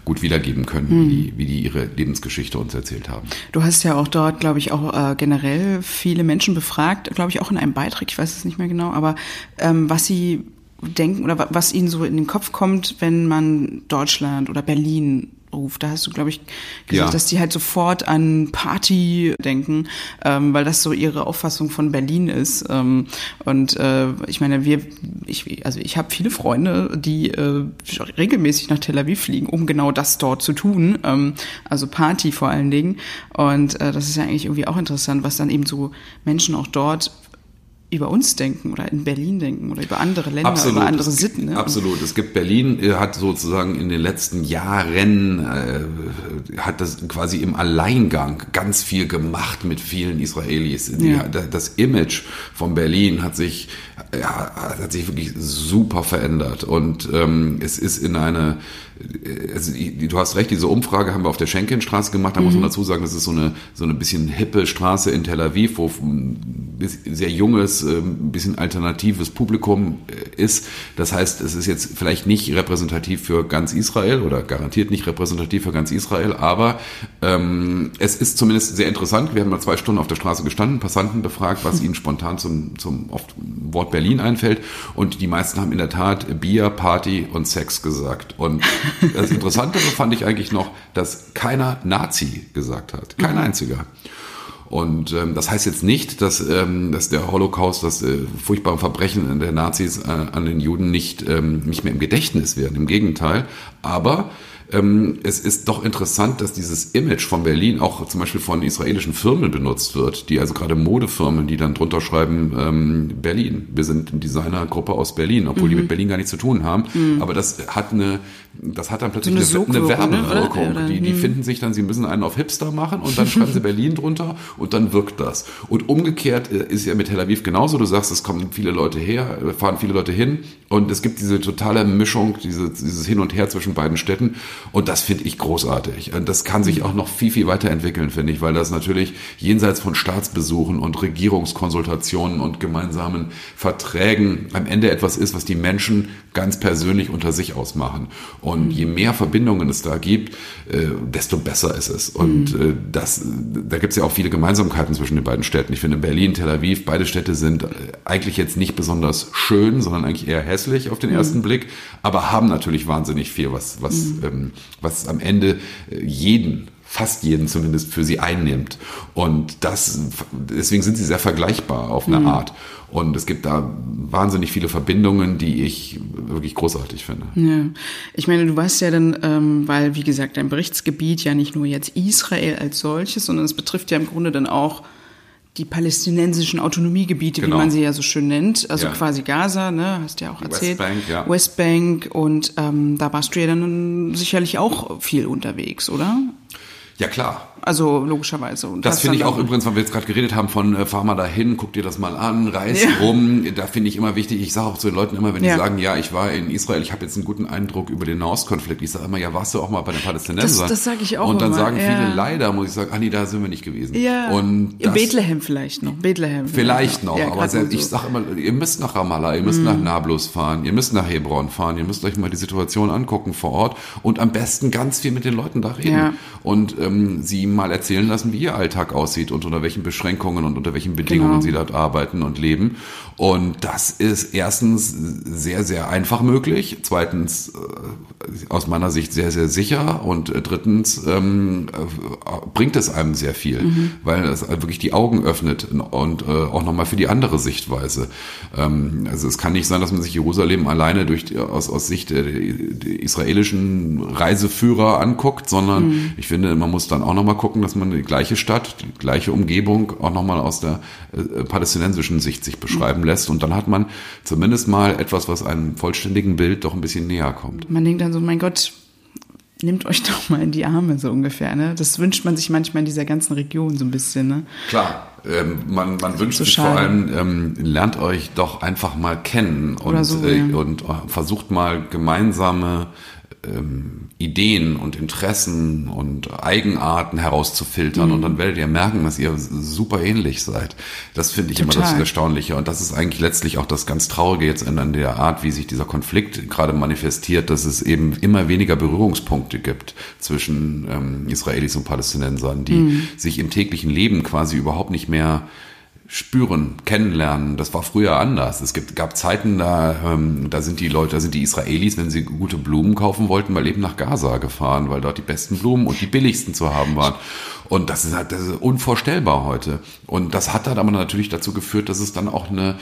gut wiedergeben können, mhm. wie, wie die ihre Lebensgeschichte uns erzählt haben. Du hast ja auch dort, glaube ich, auch äh, generell viele Menschen befragt, glaube ich, auch in einem Beitrag, ich weiß es nicht mehr genau, aber ähm, was sie denken oder was ihnen so in den Kopf kommt, wenn man Deutschland oder Berlin ruft. Da hast du, glaube ich, gesagt, ja. dass die halt sofort an Party denken, ähm, weil das so ihre Auffassung von Berlin ist. Ähm, und äh, ich meine, wir, ich, also ich habe viele Freunde, die äh, regelmäßig nach Tel Aviv fliegen, um genau das dort zu tun. Ähm, also Party vor allen Dingen. Und äh, das ist ja eigentlich irgendwie auch interessant, was dann eben so Menschen auch dort über uns denken oder in Berlin denken oder über andere Länder, absolut. über andere Sitten. Ne? Absolut. Es gibt Berlin, äh, hat sozusagen in den letzten Jahren, äh, hat das quasi im Alleingang ganz viel gemacht mit vielen Israelis. Ja. Die, das Image von Berlin hat sich, ja, hat sich wirklich super verändert und ähm, es ist in eine also, du hast recht, diese Umfrage haben wir auf der Schenkenstraße gemacht. Da mhm. muss man mhm. dazu sagen, das ist so eine, so eine bisschen hippe Straße in Tel Aviv, wo ein sehr junges, ein ähm, bisschen alternatives Publikum äh, ist. Das heißt, es ist jetzt vielleicht nicht repräsentativ für ganz Israel oder garantiert nicht repräsentativ für ganz Israel, aber ähm, es ist zumindest sehr interessant. Wir haben mal zwei Stunden auf der Straße gestanden, Passanten befragt, was ihnen spontan zum, zum oft Wort Berlin einfällt. Und die meisten haben in der Tat Bier, Party und Sex gesagt. Und das Interessante fand ich eigentlich noch, dass keiner Nazi gesagt hat. Kein mhm. einziger. Und ähm, das heißt jetzt nicht, dass, ähm, dass der Holocaust, das äh, furchtbare Verbrechen der Nazis äh, an den Juden nicht, ähm, nicht mehr im Gedächtnis werden. Im Gegenteil. Aber ähm, es ist doch interessant, dass dieses Image von Berlin auch zum Beispiel von israelischen Firmen benutzt wird, die also gerade Modefirmen, die dann drunter schreiben, ähm, Berlin. Wir sind eine Designergruppe aus Berlin, obwohl mhm. die mit Berlin gar nichts zu tun haben. Mhm. Aber das hat eine, das hat dann plötzlich so eine, eine, Werbewirkung. Oder? Die, die mhm. finden sich dann, sie müssen einen auf Hipster machen und dann schreiben sie Berlin drunter und dann wirkt das. Und umgekehrt äh, ist ja mit Tel Aviv genauso. Du sagst, es kommen viele Leute her, fahren viele Leute hin und es gibt diese totale Mischung, diese, dieses Hin und Her zwischen beiden Städten. Und das finde ich großartig. Und das kann sich auch noch viel, viel weiterentwickeln, finde ich, weil das natürlich jenseits von Staatsbesuchen und Regierungskonsultationen und gemeinsamen Verträgen am Ende etwas ist, was die Menschen ganz persönlich unter sich ausmachen. Und je mehr Verbindungen es da gibt, äh, desto besser ist es. Und mhm. äh, das, da gibt es ja auch viele Gemeinsamkeiten zwischen den beiden Städten. Ich finde Berlin, Tel Aviv, beide Städte sind äh, eigentlich jetzt nicht besonders schön, sondern eigentlich eher hässlich auf den mhm. ersten Blick, aber haben natürlich wahnsinnig viel, was, was, mhm. ähm, was am Ende äh, jeden fast jeden zumindest für sie einnimmt. Und das, deswegen sind sie sehr vergleichbar auf eine mhm. Art. Und es gibt da wahnsinnig viele Verbindungen, die ich wirklich großartig finde. Ja. Ich meine, du weißt ja dann, ähm, weil, wie gesagt, dein Berichtsgebiet ja nicht nur jetzt Israel als solches, sondern es betrifft ja im Grunde dann auch die palästinensischen Autonomiegebiete, genau. wie man sie ja so schön nennt, also ja. quasi Gaza, ne, hast du ja auch erzählt. Westbank, ja. Westbank und ähm, da warst du ja dann sicherlich auch viel unterwegs, oder? Ja klar, Also logischerweise. Und das, das finde ich auch übrigens, weil wir jetzt gerade geredet haben von äh, fahr mal dahin, guck dir das mal an, reis ja. rum. Da finde ich immer wichtig, ich sage auch zu den Leuten immer, wenn ja. die sagen, ja, ich war in Israel, ich habe jetzt einen guten Eindruck über den Nahostkonflikt. Ich sage immer, ja, warst du auch mal bei den Palästinensern? Das, das sage ich auch Und dann immer. sagen viele, leider, muss ich sagen, ah nee, da sind wir nicht gewesen. Ja. Und in Bethlehem vielleicht noch. Bethlehem. Vielleicht noch, aber selbst, so. ich sage immer, ihr müsst nach Ramallah, ihr müsst mm. nach Nablus fahren, ihr müsst nach Hebron fahren, ihr müsst euch mal die Situation angucken vor Ort und am besten ganz viel mit den Leuten da reden und ähm, sie mal erzählen lassen, wie ihr Alltag aussieht und unter welchen Beschränkungen und unter welchen Bedingungen genau. sie dort arbeiten und leben. Und das ist erstens sehr, sehr einfach möglich, zweitens äh, aus meiner Sicht sehr, sehr sicher und äh, drittens ähm, äh, bringt es einem sehr viel, mhm. weil es wirklich die Augen öffnet und auch nochmal für die andere Sichtweise. Ähm, also es kann nicht sein, dass man sich Jerusalem alleine durch aus, aus Sicht der, der israelischen Reiseführer anguckt, sondern mhm. ich finde, man muss dann auch nochmal gucken, dass man die gleiche Stadt, die gleiche Umgebung auch nochmal aus der palästinensischen Sicht sich beschreiben mhm. lässt. Und dann hat man zumindest mal etwas, was einem vollständigen Bild doch ein bisschen näher kommt. Man denkt dann so, mein Gott, nehmt euch doch mal in die Arme so ungefähr. Ne? Das wünscht man sich manchmal in dieser ganzen Region so ein bisschen. Ne? Klar, ähm, man, man wünscht so sich schade. vor allem, ähm, lernt euch doch einfach mal kennen und, so, äh, ja. und äh, versucht mal gemeinsame ähm, Ideen und Interessen und Eigenarten herauszufiltern mhm. und dann werdet ihr merken, dass ihr super ähnlich seid. Das finde ich Total. immer das Erstaunliche und das ist eigentlich letztlich auch das ganz Traurige jetzt an der Art, wie sich dieser Konflikt gerade manifestiert, dass es eben immer weniger Berührungspunkte gibt zwischen ähm, Israelis und Palästinensern, die mhm. sich im täglichen Leben quasi überhaupt nicht mehr spüren, kennenlernen. Das war früher anders. Es gibt, gab Zeiten, da, ähm, da sind die Leute, da sind die Israelis, wenn sie gute Blumen kaufen wollten, mal eben nach Gaza gefahren, weil dort die besten Blumen und die billigsten zu haben waren. Und das ist halt das ist unvorstellbar heute. Und das hat dann aber natürlich dazu geführt, dass es dann auch eine,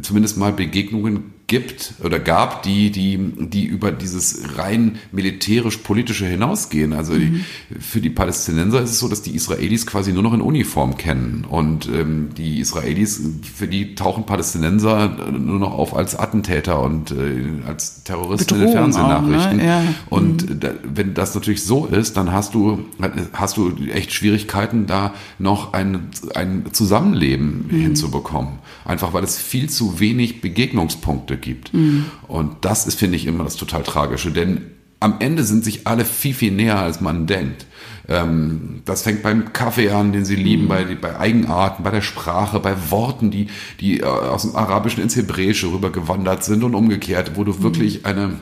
zumindest mal Begegnungen gibt oder gab, die, die, die über dieses rein militärisch-politische hinausgehen. Also mhm. für die Palästinenser ist es so, dass die Israelis quasi nur noch in Uniform kennen. Und ähm, die Israelis, für die tauchen Palästinenser nur noch auf als Attentäter und äh, als Terroristen Bedrohung in den Fernsehnachrichten. ne? ja. Und mhm. da, wenn das natürlich so ist, dann hast du, hast du echt Schwierigkeiten, da noch ein, ein Zusammenleben mhm. hinzubekommen. Einfach weil es viel zu wenig Begegnungspunkte gibt. Mhm. Und das ist, finde ich, immer das total Tragische. Denn am Ende sind sich alle viel, viel näher, als man denkt. Ähm, das fängt beim Kaffee an, den sie lieben, mhm. bei, bei Eigenarten, bei der Sprache, bei Worten, die, die äh, aus dem Arabischen ins Hebräische rübergewandert sind und umgekehrt, wo du mhm. wirklich eine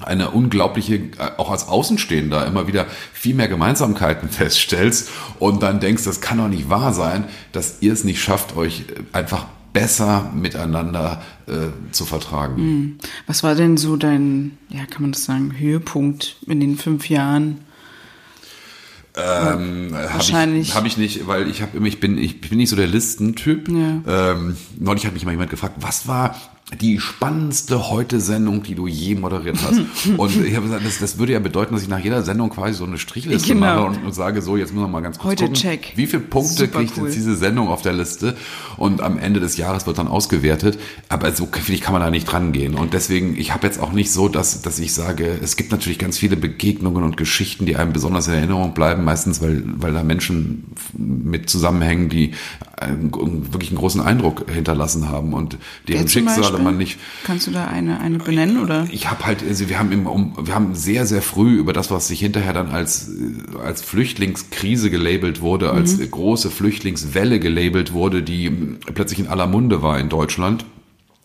eine unglaubliche, auch als Außenstehender immer wieder viel mehr Gemeinsamkeiten feststellst und dann denkst, das kann doch nicht wahr sein, dass ihr es nicht schafft, euch einfach besser miteinander äh, zu vertragen. Hm. Was war denn so dein, ja, kann man das sagen, Höhepunkt in den fünf Jahren? Ähm, Wahrscheinlich. Habe ich, hab ich nicht, weil ich habe immer, ich bin, ich bin nicht so der Listentyp. Ja. Ähm, neulich hat mich mal jemand gefragt, was war die spannendste Heute-Sendung, die du je moderiert hast. Und ich habe gesagt, das, das würde ja bedeuten, dass ich nach jeder Sendung quasi so eine Strichliste genau. mache und, und, sage, so, jetzt müssen wir mal ganz kurz Heute gucken, check. wie viele Punkte Super kriegt cool. jetzt diese Sendung auf der Liste? Und am Ende des Jahres wird dann ausgewertet. Aber so finde ich, kann man da nicht dran gehen. Und deswegen, ich habe jetzt auch nicht so, dass, dass ich sage, es gibt natürlich ganz viele Begegnungen und Geschichten, die einem besonders in Erinnerung bleiben, meistens, weil, weil da Menschen mit zusammenhängen, die einen, wirklich einen großen Eindruck hinterlassen haben und deren Schicksale man nicht. Kannst du da eine, eine benennen oder? Ich habe halt, also wir haben im, wir haben sehr, sehr früh über das, was sich hinterher dann als, als Flüchtlingskrise gelabelt wurde, als mhm. große Flüchtlingswelle gelabelt wurde, die plötzlich in aller Munde war in Deutschland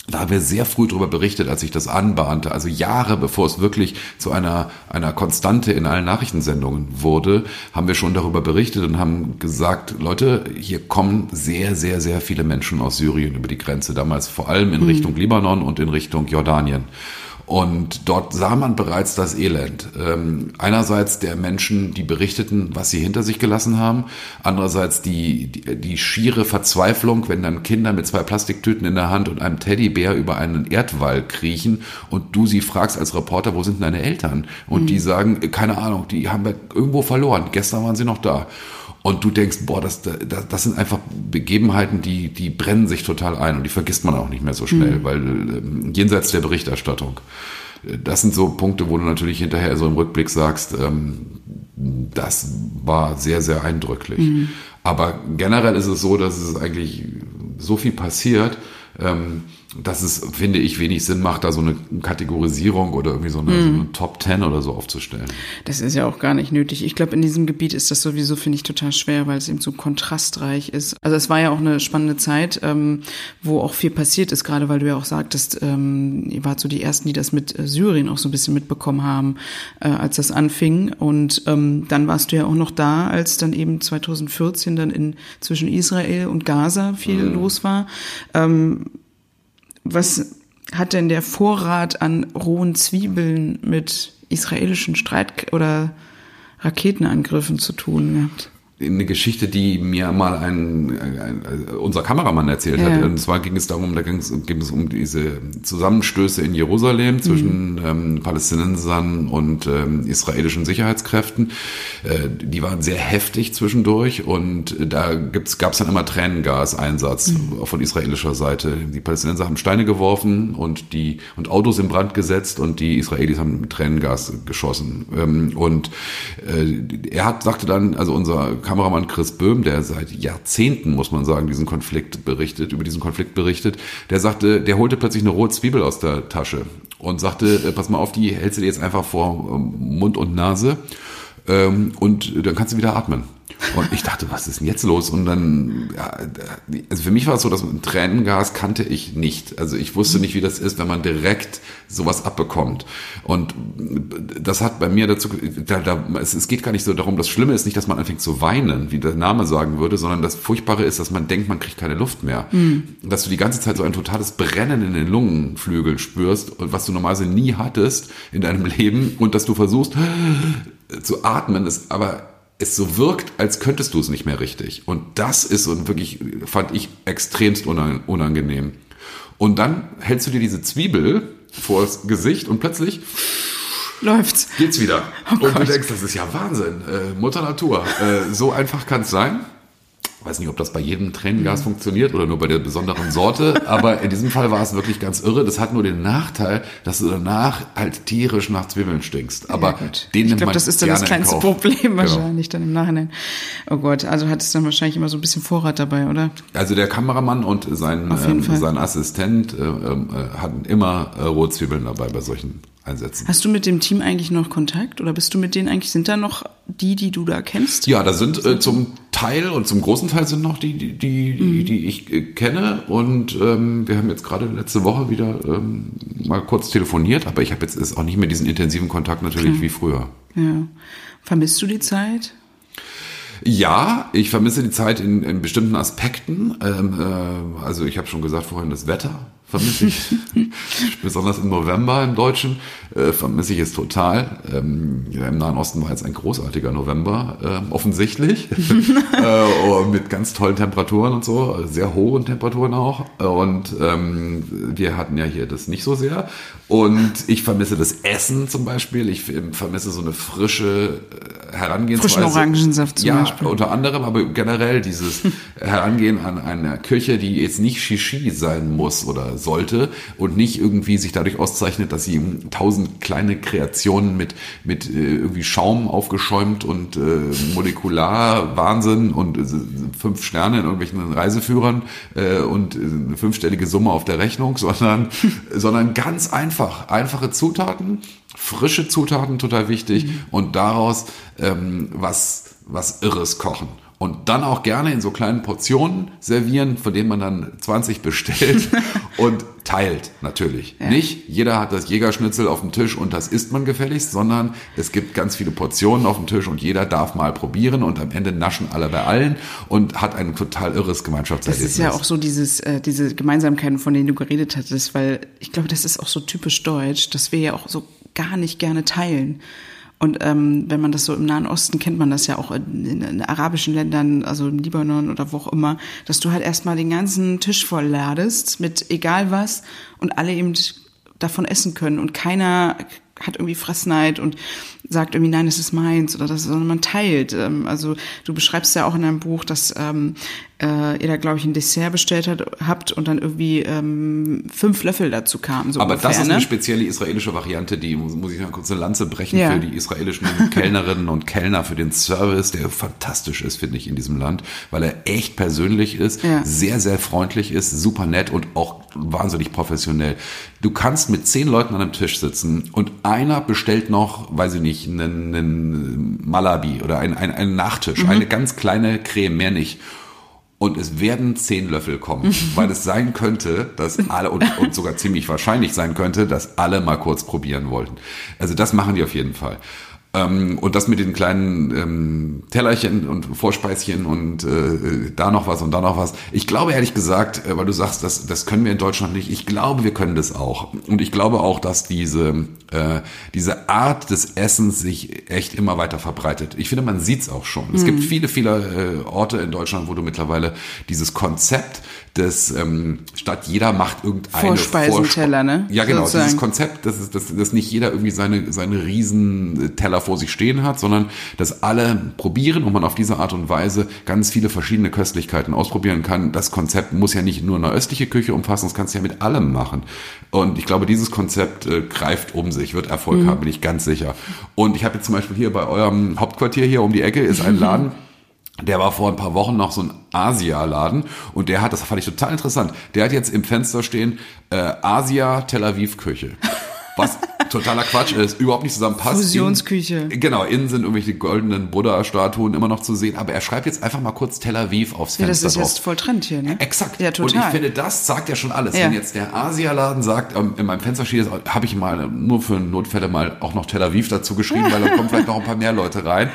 da haben wir sehr früh darüber berichtet, als sich das anbahnte, also Jahre bevor es wirklich zu einer, einer Konstante in allen Nachrichtensendungen wurde, haben wir schon darüber berichtet und haben gesagt, Leute, hier kommen sehr, sehr, sehr viele Menschen aus Syrien über die Grenze, damals vor allem in mhm. Richtung Libanon und in Richtung Jordanien. Und dort sah man bereits das Elend. Ähm, einerseits der Menschen, die berichteten, was sie hinter sich gelassen haben. Andererseits die, die, die schiere Verzweiflung, wenn dann Kinder mit zwei Plastiktüten in der Hand und einem Teddybär über einen Erdwall kriechen und du sie fragst als Reporter, wo sind deine Eltern? Und mhm. die sagen, keine Ahnung, die haben wir irgendwo verloren. Gestern waren sie noch da. Und du denkst, boah, das, das, das sind einfach Begebenheiten, die, die brennen sich total ein und die vergisst man auch nicht mehr so schnell, mhm. weil äh, jenseits der Berichterstattung. Das sind so Punkte, wo du natürlich hinterher so im Rückblick sagst, ähm, das war sehr, sehr eindrücklich. Mhm. Aber generell ist es so, dass es eigentlich so viel passiert, ähm, dass es, finde ich, wenig Sinn macht, da so eine Kategorisierung oder irgendwie so eine, mm. so eine, Top Ten oder so aufzustellen. Das ist ja auch gar nicht nötig. Ich glaube, in diesem Gebiet ist das sowieso, finde ich, total schwer, weil es eben so kontrastreich ist. Also es war ja auch eine spannende Zeit, ähm, wo auch viel passiert ist, gerade weil du ja auch sagtest, ähm, ihr wart so die Ersten, die das mit äh, Syrien auch so ein bisschen mitbekommen haben, äh, als das anfing. Und ähm, dann warst du ja auch noch da, als dann eben 2014 dann in zwischen Israel und Gaza viel mm. los war. Ähm, was hat denn der Vorrat an rohen Zwiebeln mit israelischen Streit- oder Raketenangriffen zu tun gehabt? Eine Geschichte, die mir mal ein, ein, ein unser Kameramann erzählt ja. hat. Und zwar ging es darum, da ging es, ging es um diese Zusammenstöße in Jerusalem zwischen mhm. ähm, Palästinensern und ähm, israelischen Sicherheitskräften. Äh, die waren sehr heftig zwischendurch und da gab es dann immer Tränengaseinsatz mhm. von israelischer Seite. Die Palästinenser haben Steine geworfen und die und Autos in Brand gesetzt und die Israelis haben Tränengas geschossen. Ähm, und äh, er hat sagte dann, also unser Kameramann Chris Böhm, der seit Jahrzehnten, muss man sagen, diesen Konflikt berichtet, über diesen Konflikt berichtet, der sagte, der holte plötzlich eine rohe Zwiebel aus der Tasche und sagte, äh, pass mal auf, die hältst du dir jetzt einfach vor ähm, Mund und Nase ähm, und dann kannst du wieder atmen. Und ich dachte, was ist denn jetzt los? Und dann, ja, also für mich war es so, dass Tränengas kannte ich nicht. Also ich wusste nicht, wie das ist, wenn man direkt sowas abbekommt. Und das hat bei mir dazu, da, da, es, es geht gar nicht so darum, das Schlimme ist nicht, dass man anfängt zu weinen, wie der Name sagen würde, sondern das Furchtbare ist, dass man denkt, man kriegt keine Luft mehr. Mhm. Dass du die ganze Zeit so ein totales Brennen in den Lungenflügeln spürst, was du normalerweise nie hattest in deinem Leben und dass du versuchst zu atmen, ist aber es so wirkt, als könntest du es nicht mehr richtig. Und das ist so wirklich, fand ich extremst unangenehm. Und dann hältst du dir diese Zwiebel vors Gesicht und plötzlich läuft's. Geht's wieder. Oh und Gott. du denkst, das ist ja Wahnsinn. Äh, Mutter Natur. Äh, so einfach kann es sein weiß nicht, ob das bei jedem Tränengas mhm. funktioniert oder nur bei der besonderen Sorte, aber in diesem Fall war es wirklich ganz irre. Das hat nur den Nachteil, dass du danach halt tierisch nach Zwiebeln stinkst. Aber ja, den ich glaube, das ist dann das kleinste Problem genau. wahrscheinlich genau. dann im Nachhinein. Oh Gott, also hat es dann wahrscheinlich immer so ein bisschen Vorrat dabei, oder? Also der Kameramann und sein, ähm, sein Assistent äh, äh, hatten immer äh, Rohzwiebeln dabei bei solchen einsetzen. Hast du mit dem Team eigentlich noch Kontakt oder bist du mit denen eigentlich, sind da noch die, die du da kennst? Ja, da sind äh, zum Teil und zum großen Teil sind noch die, die, die, mhm. die ich äh, kenne und ähm, wir haben jetzt gerade letzte Woche wieder ähm, mal kurz telefoniert, aber ich habe jetzt ist auch nicht mehr diesen intensiven Kontakt natürlich Klar. wie früher. Ja. Vermisst du die Zeit? Ja, ich vermisse die Zeit in, in bestimmten Aspekten. Ähm, äh, also ich habe schon gesagt vorhin das Wetter vermisse ich. Besonders im November im Deutschen äh, vermisse ich es total. Ähm, Im Nahen Osten war jetzt ein großartiger November, äh, offensichtlich. äh, mit ganz tollen Temperaturen und so, sehr hohen Temperaturen auch. Und ähm, wir hatten ja hier das nicht so sehr. Und ich vermisse das Essen zum Beispiel. Ich vermisse so eine frische äh, Herangehensweise. Frischen Orangensaft zum ja, Beispiel. unter anderem, aber generell dieses Herangehen an eine Küche, die jetzt nicht Shishi sein muss oder sollte und nicht irgendwie sich dadurch auszeichnet, dass sie tausend kleine Kreationen mit, mit äh, irgendwie Schaum aufgeschäumt und äh, molekular Wahnsinn und äh, fünf Sterne in irgendwelchen Reiseführern äh, und eine fünfstellige Summe auf der Rechnung, sondern, sondern ganz einfach, einfache Zutaten, frische Zutaten, total wichtig mhm. und daraus ähm, was, was Irres kochen und dann auch gerne in so kleinen Portionen servieren, von denen man dann 20 bestellt und teilt natürlich. Ja. Nicht jeder hat das Jägerschnitzel auf dem Tisch und das isst man gefälligst, sondern es gibt ganz viele Portionen auf dem Tisch und jeder darf mal probieren und am Ende naschen alle bei allen und hat ein total irres Gemeinschaftserlebnis. Das ist ja auch so dieses, äh, diese Gemeinsamkeiten, von denen du geredet hattest, weil ich glaube, das ist auch so typisch deutsch, dass wir ja auch so gar nicht gerne teilen. Und ähm, wenn man das so im Nahen Osten kennt man das ja auch in, in, arabischen Ländern, also im Libanon oder wo auch immer, dass du halt erstmal den ganzen Tisch voll ladest mit egal was und alle eben davon essen können und keiner hat irgendwie Fressneid und sagt irgendwie, nein, das ist meins oder das, sondern man teilt. Ähm, also du beschreibst ja auch in deinem Buch, dass ähm, äh, ihr da, glaube ich, ein Dessert bestellt hat, habt und dann irgendwie ähm, fünf Löffel dazu kamen. So Aber ungefähr, das ist ne? eine spezielle israelische Variante, die muss, muss ich mal kurz eine Lanze brechen Ja. für die israelischen Kellnerinnen und Kellner, für den Service, der fantastisch ist, finde ich, in diesem Land, weil er echt persönlich ist, Ja. sehr, sehr freundlich ist, super nett und auch wahnsinnig professionell. Du kannst mit zehn Leuten an einem Tisch sitzen und einer bestellt noch, weiß ich nicht, einen, einen Malabi oder einen, einen, einen Nachtisch, Mhm. eine ganz kleine Creme, mehr nicht. Und es werden zehn Löffel kommen, weil es sein könnte, dass alle, und, und sogar ziemlich wahrscheinlich sein könnte, dass alle mal kurz probieren wollten. Also das machen die auf jeden Fall. Ähm, und das mit den kleinen ähm, Tellerchen und Vorspeischen und äh, da noch was und da noch was. Ich glaube ehrlich gesagt, äh, weil du sagst, das, das können wir in Deutschland nicht, ich glaube, wir können das auch. Und ich glaube auch, dass diese, äh, diese Art des Essens sich echt immer weiter verbreitet. Ich finde, man sieht's auch schon. Es gibt viele, viele äh, Orte in Deutschland, wo du mittlerweile dieses Konzept des, ähm, statt jeder macht irgendeine Vorspeisenteller, ne? Ja, genau. Sozusagen. Dieses Konzept, dass, dass, dass nicht jeder irgendwie seine, seine riesen Teller vor sich stehen hat, sondern dass alle probieren und man auf diese Art und Weise ganz viele verschiedene Köstlichkeiten ausprobieren kann. Das Konzept muss ja nicht nur eine östliche Küche umfassen, das kannst du ja mit allem machen. Und ich glaube, dieses Konzept äh, greift um sich, wird Erfolg Mhm. haben, bin ich ganz sicher. Und ich habe jetzt zum Beispiel hier bei eurem Hauptquartier hier um die Ecke ist ein Laden, der war vor ein paar Wochen noch so ein Asia-Laden und der hat, das fand ich total interessant, der hat jetzt im Fenster stehen äh, Asia Tel Aviv Küche. Was totaler Quatsch ist, überhaupt nicht zusammenpasst. Fusionsküche. Innen- Genau, innen sind irgendwelche goldenen Buddha-Statuen immer noch zu sehen, aber er schreibt jetzt einfach mal kurz Tel Aviv aufs Ja, das Fenster ist drauf. jetzt voll Trend hier, ne? Exakt. Ja, Und ich total. finde, das sagt ja schon alles. Ja. Wenn jetzt der Asialaden sagt, ähm, in meinem Fenster steht, habe ich mal nur für Notfälle mal auch noch Tel Aviv dazu geschrieben, weil dann kommen vielleicht noch ein paar mehr Leute rein.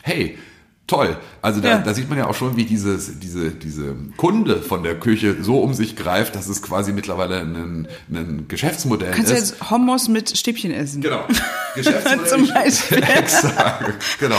Hey, toll. Also da, Ja. da sieht man ja auch schon, wie dieses, diese, diese Kunde von der Küche so um sich greift, dass es quasi mittlerweile ein, ein Geschäftsmodell Kannst du ist. jetzt Hummus mit Stäbchen essen? Genau. Geschäftsmodell. Zum Beispiel. Exakt. Genau.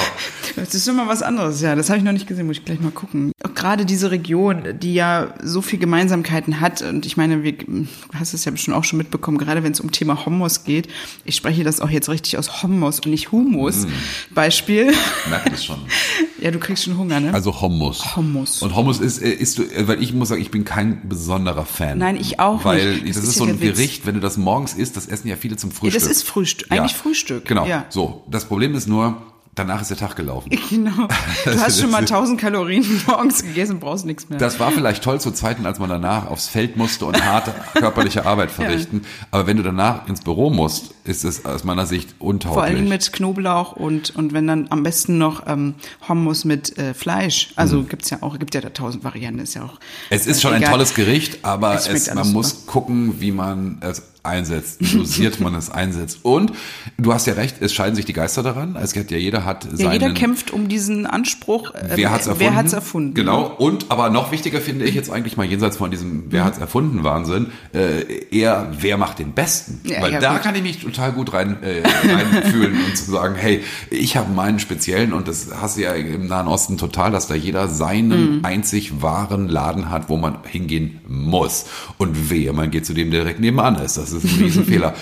Das ist immer was anderes, ja. Das habe ich noch nicht gesehen, muss ich gleich mal gucken. Gerade diese Region, die ja so viel Gemeinsamkeiten hat, und ich meine, wir, du hast es ja bestimmt auch schon mitbekommen, gerade wenn es um Thema Hummus geht. Ich spreche das auch jetzt richtig aus Hummus und nicht Humus. Mm. Beispiel. Merkt es schon. Ja, du kriegst schon Hunger, ne? Also Hummus. Hummus. Und Hummus ist, äh, ist du, äh, weil ich muss sagen, ich bin kein besonderer Fan. Nein, ich auch weil nicht. das, Das ist, so ein. Gericht, wenn du das morgens isst, das essen ja viele zum Frühstück. das ist Frühstück. Eigentlich Frühstück, Genau. ja. So. Das Problem ist nur, danach ist der Tag gelaufen. Genau. Du hast schon mal 1000 Kalorien morgens gegessen, brauchst nichts mehr. Das war vielleicht toll zu Zeiten, als man danach aufs Feld musste und harte körperliche Arbeit verrichten. Aber wenn du danach ins Büro musst, ist es aus meiner Sicht untauglich. Vor Dingen mit Knoblauch und, und wenn dann am besten noch ähm, Hummus mit äh, Fleisch. Also gibt's ja auch, gibt ja da tausend Varianten, ist ja auch. Mhm. es ist äh, schon ein egal. tolles Gericht, aber Es es, man muss gucken, wie man es einsetzt, dosiert man es einsetzt. Und du hast ja recht, es scheiden sich die Geister daran. Es hat ja jeder hat Ja, seinen jeder kämpft um diesen Anspruch. äh, Wer hat's erfunden? Wer hat's erfunden? Genau. Und aber noch wichtiger finde ich jetzt eigentlich mal jenseits von diesem Wer hat's erfunden Wahnsinn, äh, eher wer macht den besten. Ja, Weil ja, da gut. kann ich mich total gut rein äh, reinfühlen und zu sagen, hey, ich habe meinen speziellen und das hast du ja im Nahen Osten total, dass da jeder seinen Mhm. einzig wahren Laden hat, wo man hingehen muss. Und wehe, man geht zu dem, direkt nebenan ist. Das ist ein Riesenfehler.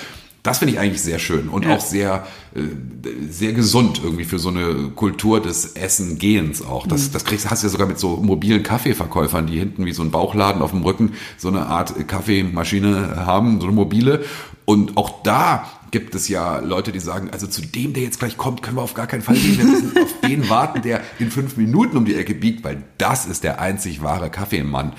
Das finde ich eigentlich sehr schön und Ja. auch sehr, äh, sehr gesund irgendwie für so eine Kultur des Essen-Gehens auch. Mhm. Das, das kriegst, hast du ja sogar mit so mobilen Kaffeeverkäufern, die hinten wie so ein Bauchladen auf dem Rücken so eine Art Kaffeemaschine haben, so eine mobile. Und auch da gibt es ja Leute, die sagen, also zu dem, der jetzt gleich kommt, können wir auf gar keinen Fall gehen. Wir müssen auf den warten, der in fünf Minuten um die Ecke biegt, weil das ist der einzig wahre Kaffeemann.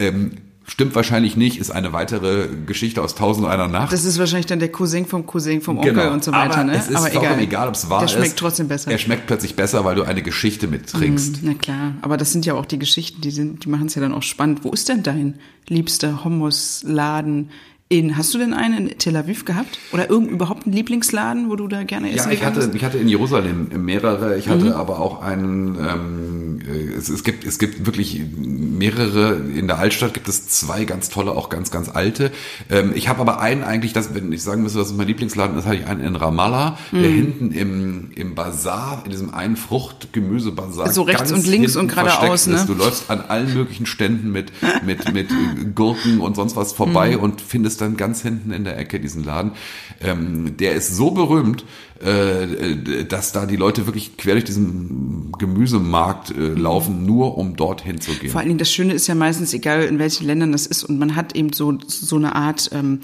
Ähm, Stimmt wahrscheinlich nicht, ist eine weitere Geschichte aus Tausend und einer Nacht. Das ist wahrscheinlich dann der Cousin vom Cousin vom Onkel und so weiter, Genau. Aber ne? es ist vollkommen egal, ob es wahr Der ist. schmeckt trotzdem besser. Er schmeckt plötzlich besser, weil du eine Geschichte mittrinkst. Na klar, aber das sind ja auch die Geschichten, die sind, die machen es ja dann auch spannend. Wo ist denn dein liebster Hummusladen in? Hast du denn einen in Tel Aviv gehabt? Oder irgend überhaupt einen Lieblingsladen, wo du da gerne essen Ja, ich hatte, ich hatte in Jerusalem mehrere. Ich hatte Mhm. aber auch einen. Ähm, äh, es, es gibt es gibt wirklich mehrere. In der Altstadt gibt es zwei ganz tolle, auch ganz ganz alte. Ähm, ich habe aber einen eigentlich, das, wenn ich sagen müsste, das ist mein Lieblingsladen, das hatte ich einen in Ramallah, Mhm. der hinten im im Bazar, in diesem einen Frucht-Gemüse-Bazar, So rechts und links und geradeaus, ne? Du läufst an allen möglichen Ständen mit mit mit äh, Gurken und sonst was vorbei Mhm. und findest dann ganz hinten in der Ecke diesen Laden. Ähm, der ist so berühmt, äh, dass da die Leute wirklich quer durch diesen Gemüsemarkt äh, laufen, nur um dorthin zu gehen. Vor allen Dingen das Schöne ist ja meistens, egal in welchen Ländern das ist, und man hat eben so, so eine Art ähm,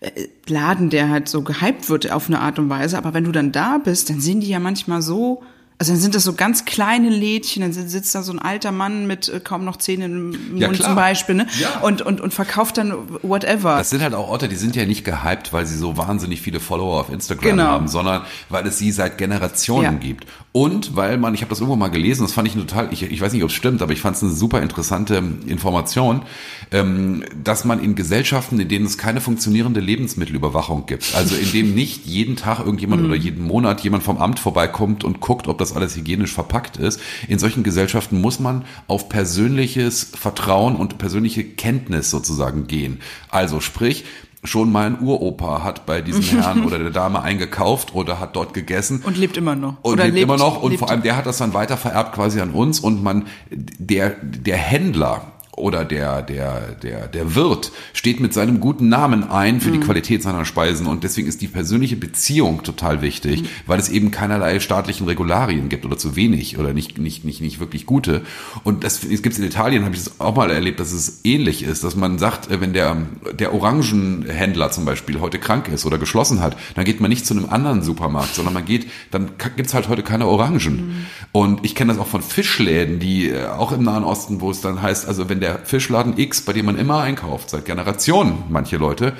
äh, Laden, der halt so gehypt wird auf eine Art und Weise. Aber wenn du dann da bist, dann sind die ja manchmal so also dann sind das so ganz kleine Lädchen, dann sitzt da so ein alter Mann mit äh, kaum noch Zähnen im ja, Mund klar. zum Beispiel, ne? Ja. Und, und, und verkauft dann whatever. Das sind halt auch Orte, die sind ja nicht gehypt, weil sie so wahnsinnig viele Follower auf Instagram genau. haben, sondern weil es sie seit Generationen ja. gibt. Und weil man, ich habe das irgendwo mal gelesen, das fand ich total, ich, ich weiß nicht, ob es stimmt, aber ich fand es eine super interessante Information, ähm, dass man in Gesellschaften, in denen es keine funktionierende Lebensmittelüberwachung gibt, also in dem nicht jeden Tag irgendjemand mhm. oder jeden Monat jemand vom Amt vorbeikommt und guckt, ob das das alles hygienisch verpackt ist. In solchen Gesellschaften muss man auf persönliches Vertrauen und persönliche Kenntnis sozusagen gehen. Also sprich, schon mein Uropa hat bei diesem Herrn oder der Dame eingekauft oder hat dort gegessen. Und lebt immer noch. Und oder lebt, lebt immer noch. Und vor allem der hat das dann weiter vererbt quasi an uns und man, der, der Händler, oder der, der, der, der Wirt steht mit seinem guten Namen ein für mhm. die Qualität seiner Speisen und deswegen ist die persönliche Beziehung total wichtig, mhm. weil es eben keinerlei staatlichen Regularien gibt oder zu wenig oder nicht, nicht, nicht, nicht wirklich gute. Und das, das gibt es in Italien, habe ich das auch mal erlebt, dass es ähnlich ist, dass man sagt, äh, wenn der, der Orangenhändler zum Beispiel heute krank ist oder geschlossen hat, dann geht man nicht zu einem anderen Supermarkt, sondern man geht, dann gibt's halt heute keine Orangen. Mhm. Und ich kenne das auch von Fischläden, die äh, auch im Nahen Osten, wo es dann heißt, also wenn der der Fischladen X, bei dem man immer einkauft, seit Generationen, manche Leute,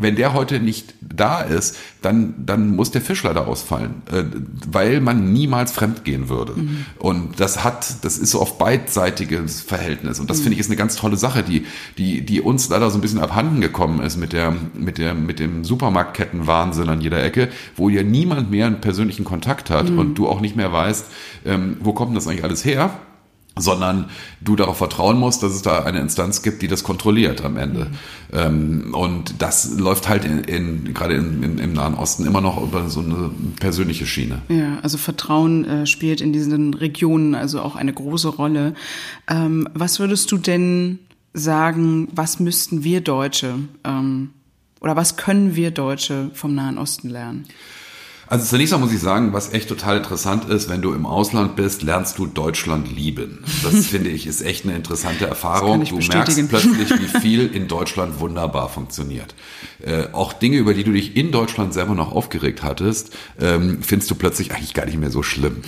wenn der heute nicht da ist, dann, dann muss der Fisch leider ausfallen, äh, weil man niemals fremd gehen würde. Mhm. Und das hat, das ist so auf beidseitiges Verhältnis. Und das mhm. finde ich ist eine ganz tolle Sache, die, die, die uns leider so ein bisschen abhanden gekommen ist mit der, mit der, mit dem Supermarktkettenwahnsinn an jeder Ecke, wo ja niemand mehr einen persönlichen Kontakt hat mhm. und du auch nicht mehr weißt, ähm, wo kommt das eigentlich alles her? Sondern du darauf vertrauen musst, dass es da eine Instanz gibt, die das kontrolliert am Ende. Mhm. Ähm, und das läuft halt in, in gerade in, in, im Nahen Osten immer noch über so eine persönliche Schiene. Ja, also Vertrauen äh, spielt in diesen Regionen also auch eine große Rolle. Ähm, was würdest du denn sagen, was müssten wir Deutsche ähm, oder was können wir Deutsche vom Nahen Osten lernen? Also zunächst mal muss ich sagen, was echt total interessant ist, wenn du im Ausland bist, lernst du Deutschland lieben. Das finde ich ist echt eine interessante Erfahrung. Du merkst plötzlich, wie viel in Deutschland wunderbar funktioniert. Äh, auch Dinge, über die du dich in Deutschland selber noch aufgeregt hattest, ähm, findest du plötzlich eigentlich gar nicht mehr so schlimm.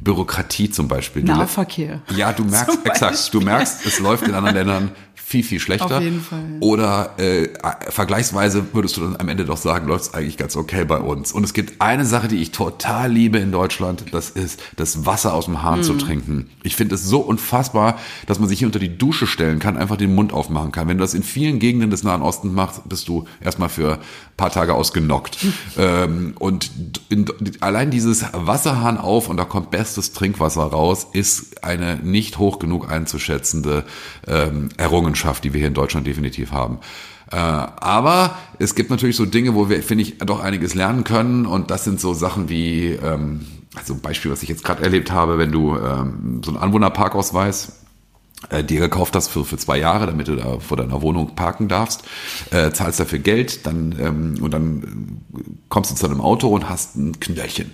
Bürokratie zum Beispiel. Nahverkehr. Ja, du merkst, exakt, du merkst, es läuft in anderen Ländern viel, viel schlechter. Auf jeden Fall. Oder äh, vergleichsweise würdest du dann am Ende doch sagen, läuft es eigentlich ganz okay bei uns. Und es gibt eine Sache, die ich total liebe in Deutschland, das ist das Wasser aus dem Hahn mm. zu trinken. Ich finde es so unfassbar, dass man sich hier unter die Dusche stellen kann, einfach den Mund aufmachen kann. Wenn du das in vielen Gegenden des Nahen Ostens machst, bist du erstmal für paar Tage ausgenockt. ähm, und in, allein dieses Wasserhahn auf und da kommt bestes Trinkwasser raus, ist eine nicht hoch genug einzuschätzende ähm, Errungenschaft die wir hier in Deutschland definitiv haben. Äh, aber es gibt natürlich so Dinge, wo wir, finde ich, doch einiges lernen können. Und das sind so Sachen wie, ähm, also ein Beispiel, was ich jetzt gerade erlebt habe, wenn du ähm, so einen Anwohnerparkausweis dir gekauft hast für, für zwei Jahre, damit du da vor deiner Wohnung parken darfst, äh, zahlst dafür Geld, dann ähm, und dann kommst du zu einem Auto und hast ein Knöllchen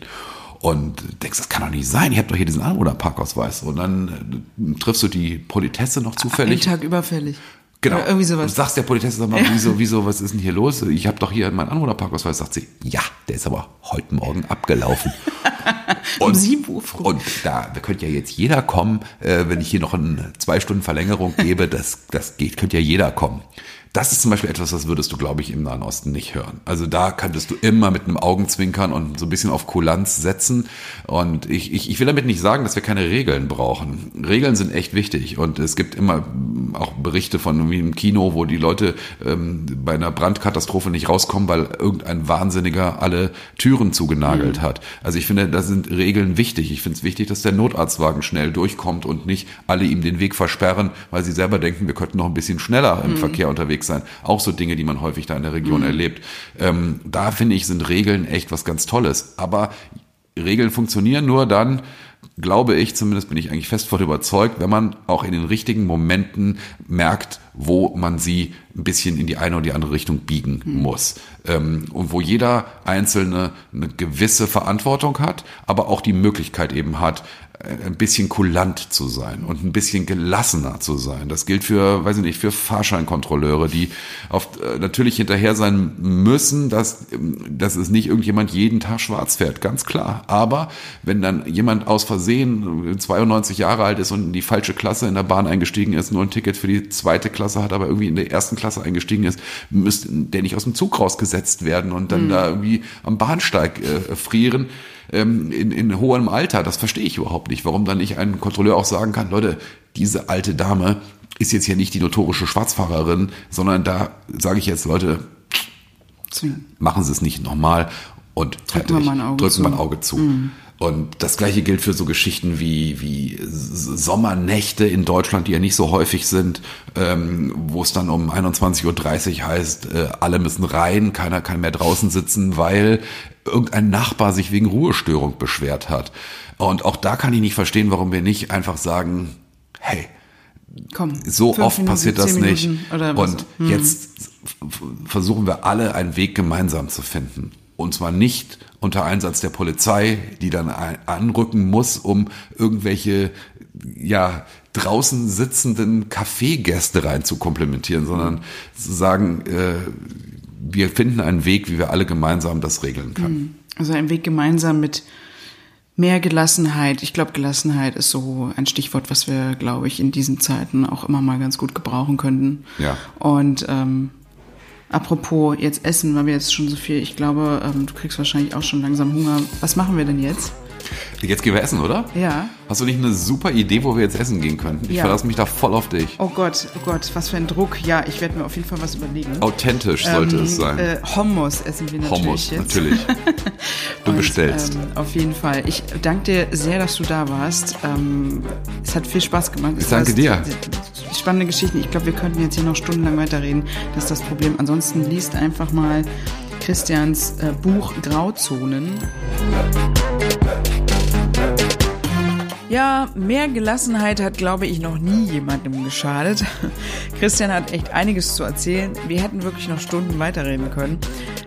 und denkst, das kann doch nicht sein, ich habe doch hier diesen Anwohnerparkausweis. Und dann äh, triffst du die Politesse noch zufällig. Einen Tag überfällig. Genau. Oder irgendwie sowas. Du sagst der Politesse, sag mal, ja. wieso, wieso, was ist denn hier los? Ich habe doch hier meinen Anwohnerparkausweis. Sagt sie, ja, der ist aber heute Morgen abgelaufen. und, um sieben Uhr früh. Und da könnte ja jetzt jeder kommen, äh, wenn ich hier noch eine zwei Stunden Verlängerung gebe, das, das geht, könnte ja jeder kommen. Das ist zum Beispiel etwas, das würdest du, glaube ich, im Nahen Osten nicht hören. Also da könntest du immer mit einem Augenzwinkern und so ein bisschen auf Kulanz setzen. Und ich, ich, ich will damit nicht sagen, dass wir keine Regeln brauchen. Regeln sind echt wichtig. Und es gibt immer auch Berichte von wie im Kino, wo die Leute ähm, bei einer Brandkatastrophe nicht rauskommen, weil irgendein Wahnsinniger alle Türen zugenagelt mhm. hat. Also ich finde, da sind Regeln wichtig. Ich finde es wichtig, dass der Notarztwagen schnell durchkommt und nicht alle ihm den Weg versperren, weil sie selber denken, wir könnten noch ein bisschen schneller im mhm. Verkehr unterwegs unterwegs sein. Auch so Dinge, die man häufig da in der Region mhm. erlebt. Ähm, da finde ich, sind Regeln echt was ganz Tolles. Aber Regeln funktionieren nur dann, glaube ich, zumindest bin ich eigentlich fest von überzeugt, wenn man auch in den richtigen Momenten merkt, wo man sie ein bisschen in die eine oder die andere Richtung biegen mhm. muss. Ähm, und wo jeder Einzelne eine gewisse Verantwortung hat, aber auch die Möglichkeit eben hat, ein bisschen kulant zu sein und ein bisschen gelassener zu sein. Das gilt für, weiß ich nicht, für Fahrscheinkontrolleure, die auf, äh, natürlich hinterher sein müssen, dass, ähm, dass es nicht irgendjemand jeden Tag schwarz fährt, ganz klar. Aber wenn dann jemand aus Versehen 92 Jahre alt ist und in die falsche Klasse in der Bahn eingestiegen ist, nur ein Ticket für die zweite Klasse hat, aber irgendwie in der ersten Klasse eingestiegen ist, müsste der nicht aus dem Zug rausgesetzt werden und dann mhm. da irgendwie am Bahnsteig äh, frieren ähm, in, in hohem Alter. Das verstehe ich überhaupt nicht. Warum dann nicht ein Kontrolleur auch sagen kann, Leute, diese alte Dame ist jetzt hier nicht die notorische Schwarzfahrerin, sondern da sage ich jetzt, Leute, machen Sie es nicht nochmal und drücken wir ein Auge drücken zu. Mal ein Auge zu. Mhm. Und das gleiche gilt für so Geschichten wie, wie Sommernächte in Deutschland, die ja nicht so häufig sind, ähm, wo es dann um 21.30 Uhr heißt, äh, alle müssen rein, keiner kann mehr draußen sitzen, weil irgendein Nachbar sich wegen Ruhestörung beschwert hat. Und auch da kann ich nicht verstehen, warum wir nicht einfach sagen, hey, Komm, so oft Minuten, passiert das nicht. Und hm. jetzt versuchen wir alle einen Weg gemeinsam zu finden. Und zwar nicht unter Einsatz der Polizei, die dann anrücken muss, um irgendwelche ja draußen sitzenden Kaffeegäste rein zu komplementieren, sondern zu sagen, äh, wir finden einen Weg, wie wir alle gemeinsam das regeln können. Hm. Also ein Weg gemeinsam mit mehr Gelassenheit. Ich glaube, Gelassenheit ist so ein Stichwort, was wir, glaube ich, in diesen Zeiten auch immer mal ganz gut gebrauchen könnten. Ja. Und ähm, apropos jetzt essen, weil wir jetzt schon so viel, ich glaube, ähm, du kriegst wahrscheinlich auch schon langsam Hunger. Was machen wir denn jetzt? Jetzt gehen wir essen, oder? Ja. Hast du nicht eine super Idee, wo wir jetzt essen gehen könnten? Ich ja. verlasse mich da voll auf dich. Oh Gott, oh Gott, was für ein Druck. Ja, ich werde mir auf jeden Fall was überlegen. Authentisch sollte ähm, es sein. Äh, Hummus essen wir natürlich Hummus, jetzt. natürlich. Du Und, bestellst. Ähm, auf jeden Fall. Ich danke dir sehr, dass du da warst. Ähm, es hat viel Spaß gemacht. Ich danke dir. Spannende Geschichten. Ich glaube, wir könnten jetzt hier noch stundenlang weiterreden. Das ist das Problem. Ansonsten liest einfach mal Christians äh, Buch Grauzonen. Ja, mehr Gelassenheit hat, glaube ich, noch nie jemandem geschadet. Christian hat echt einiges zu erzählen. Wir hätten wirklich noch Stunden weiterreden können.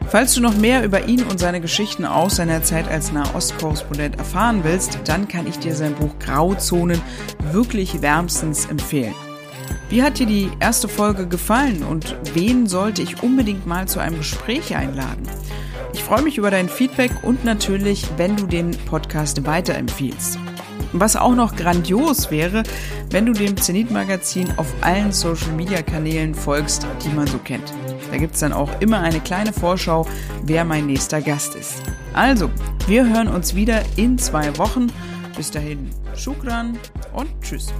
Falls du noch mehr über ihn und seine Geschichten aus seiner Zeit als Nahostkorrespondent erfahren willst, dann kann ich dir sein Buch Grauzonen wirklich wärmstens empfehlen. Wie hat dir die erste Folge gefallen und wen sollte ich unbedingt mal zu einem Gespräch einladen? Ich freue mich über dein Feedback und natürlich, wenn du den Podcast weiterempfiehlst. Was auch noch grandios wäre, wenn du dem Zenit-Magazin auf allen Social-Media-Kanälen folgst, die man so kennt. Da gibt es dann auch immer eine kleine Vorschau, wer mein nächster Gast ist. Also, wir hören uns wieder in zwei Wochen. Bis dahin, Shukran und Tschüss.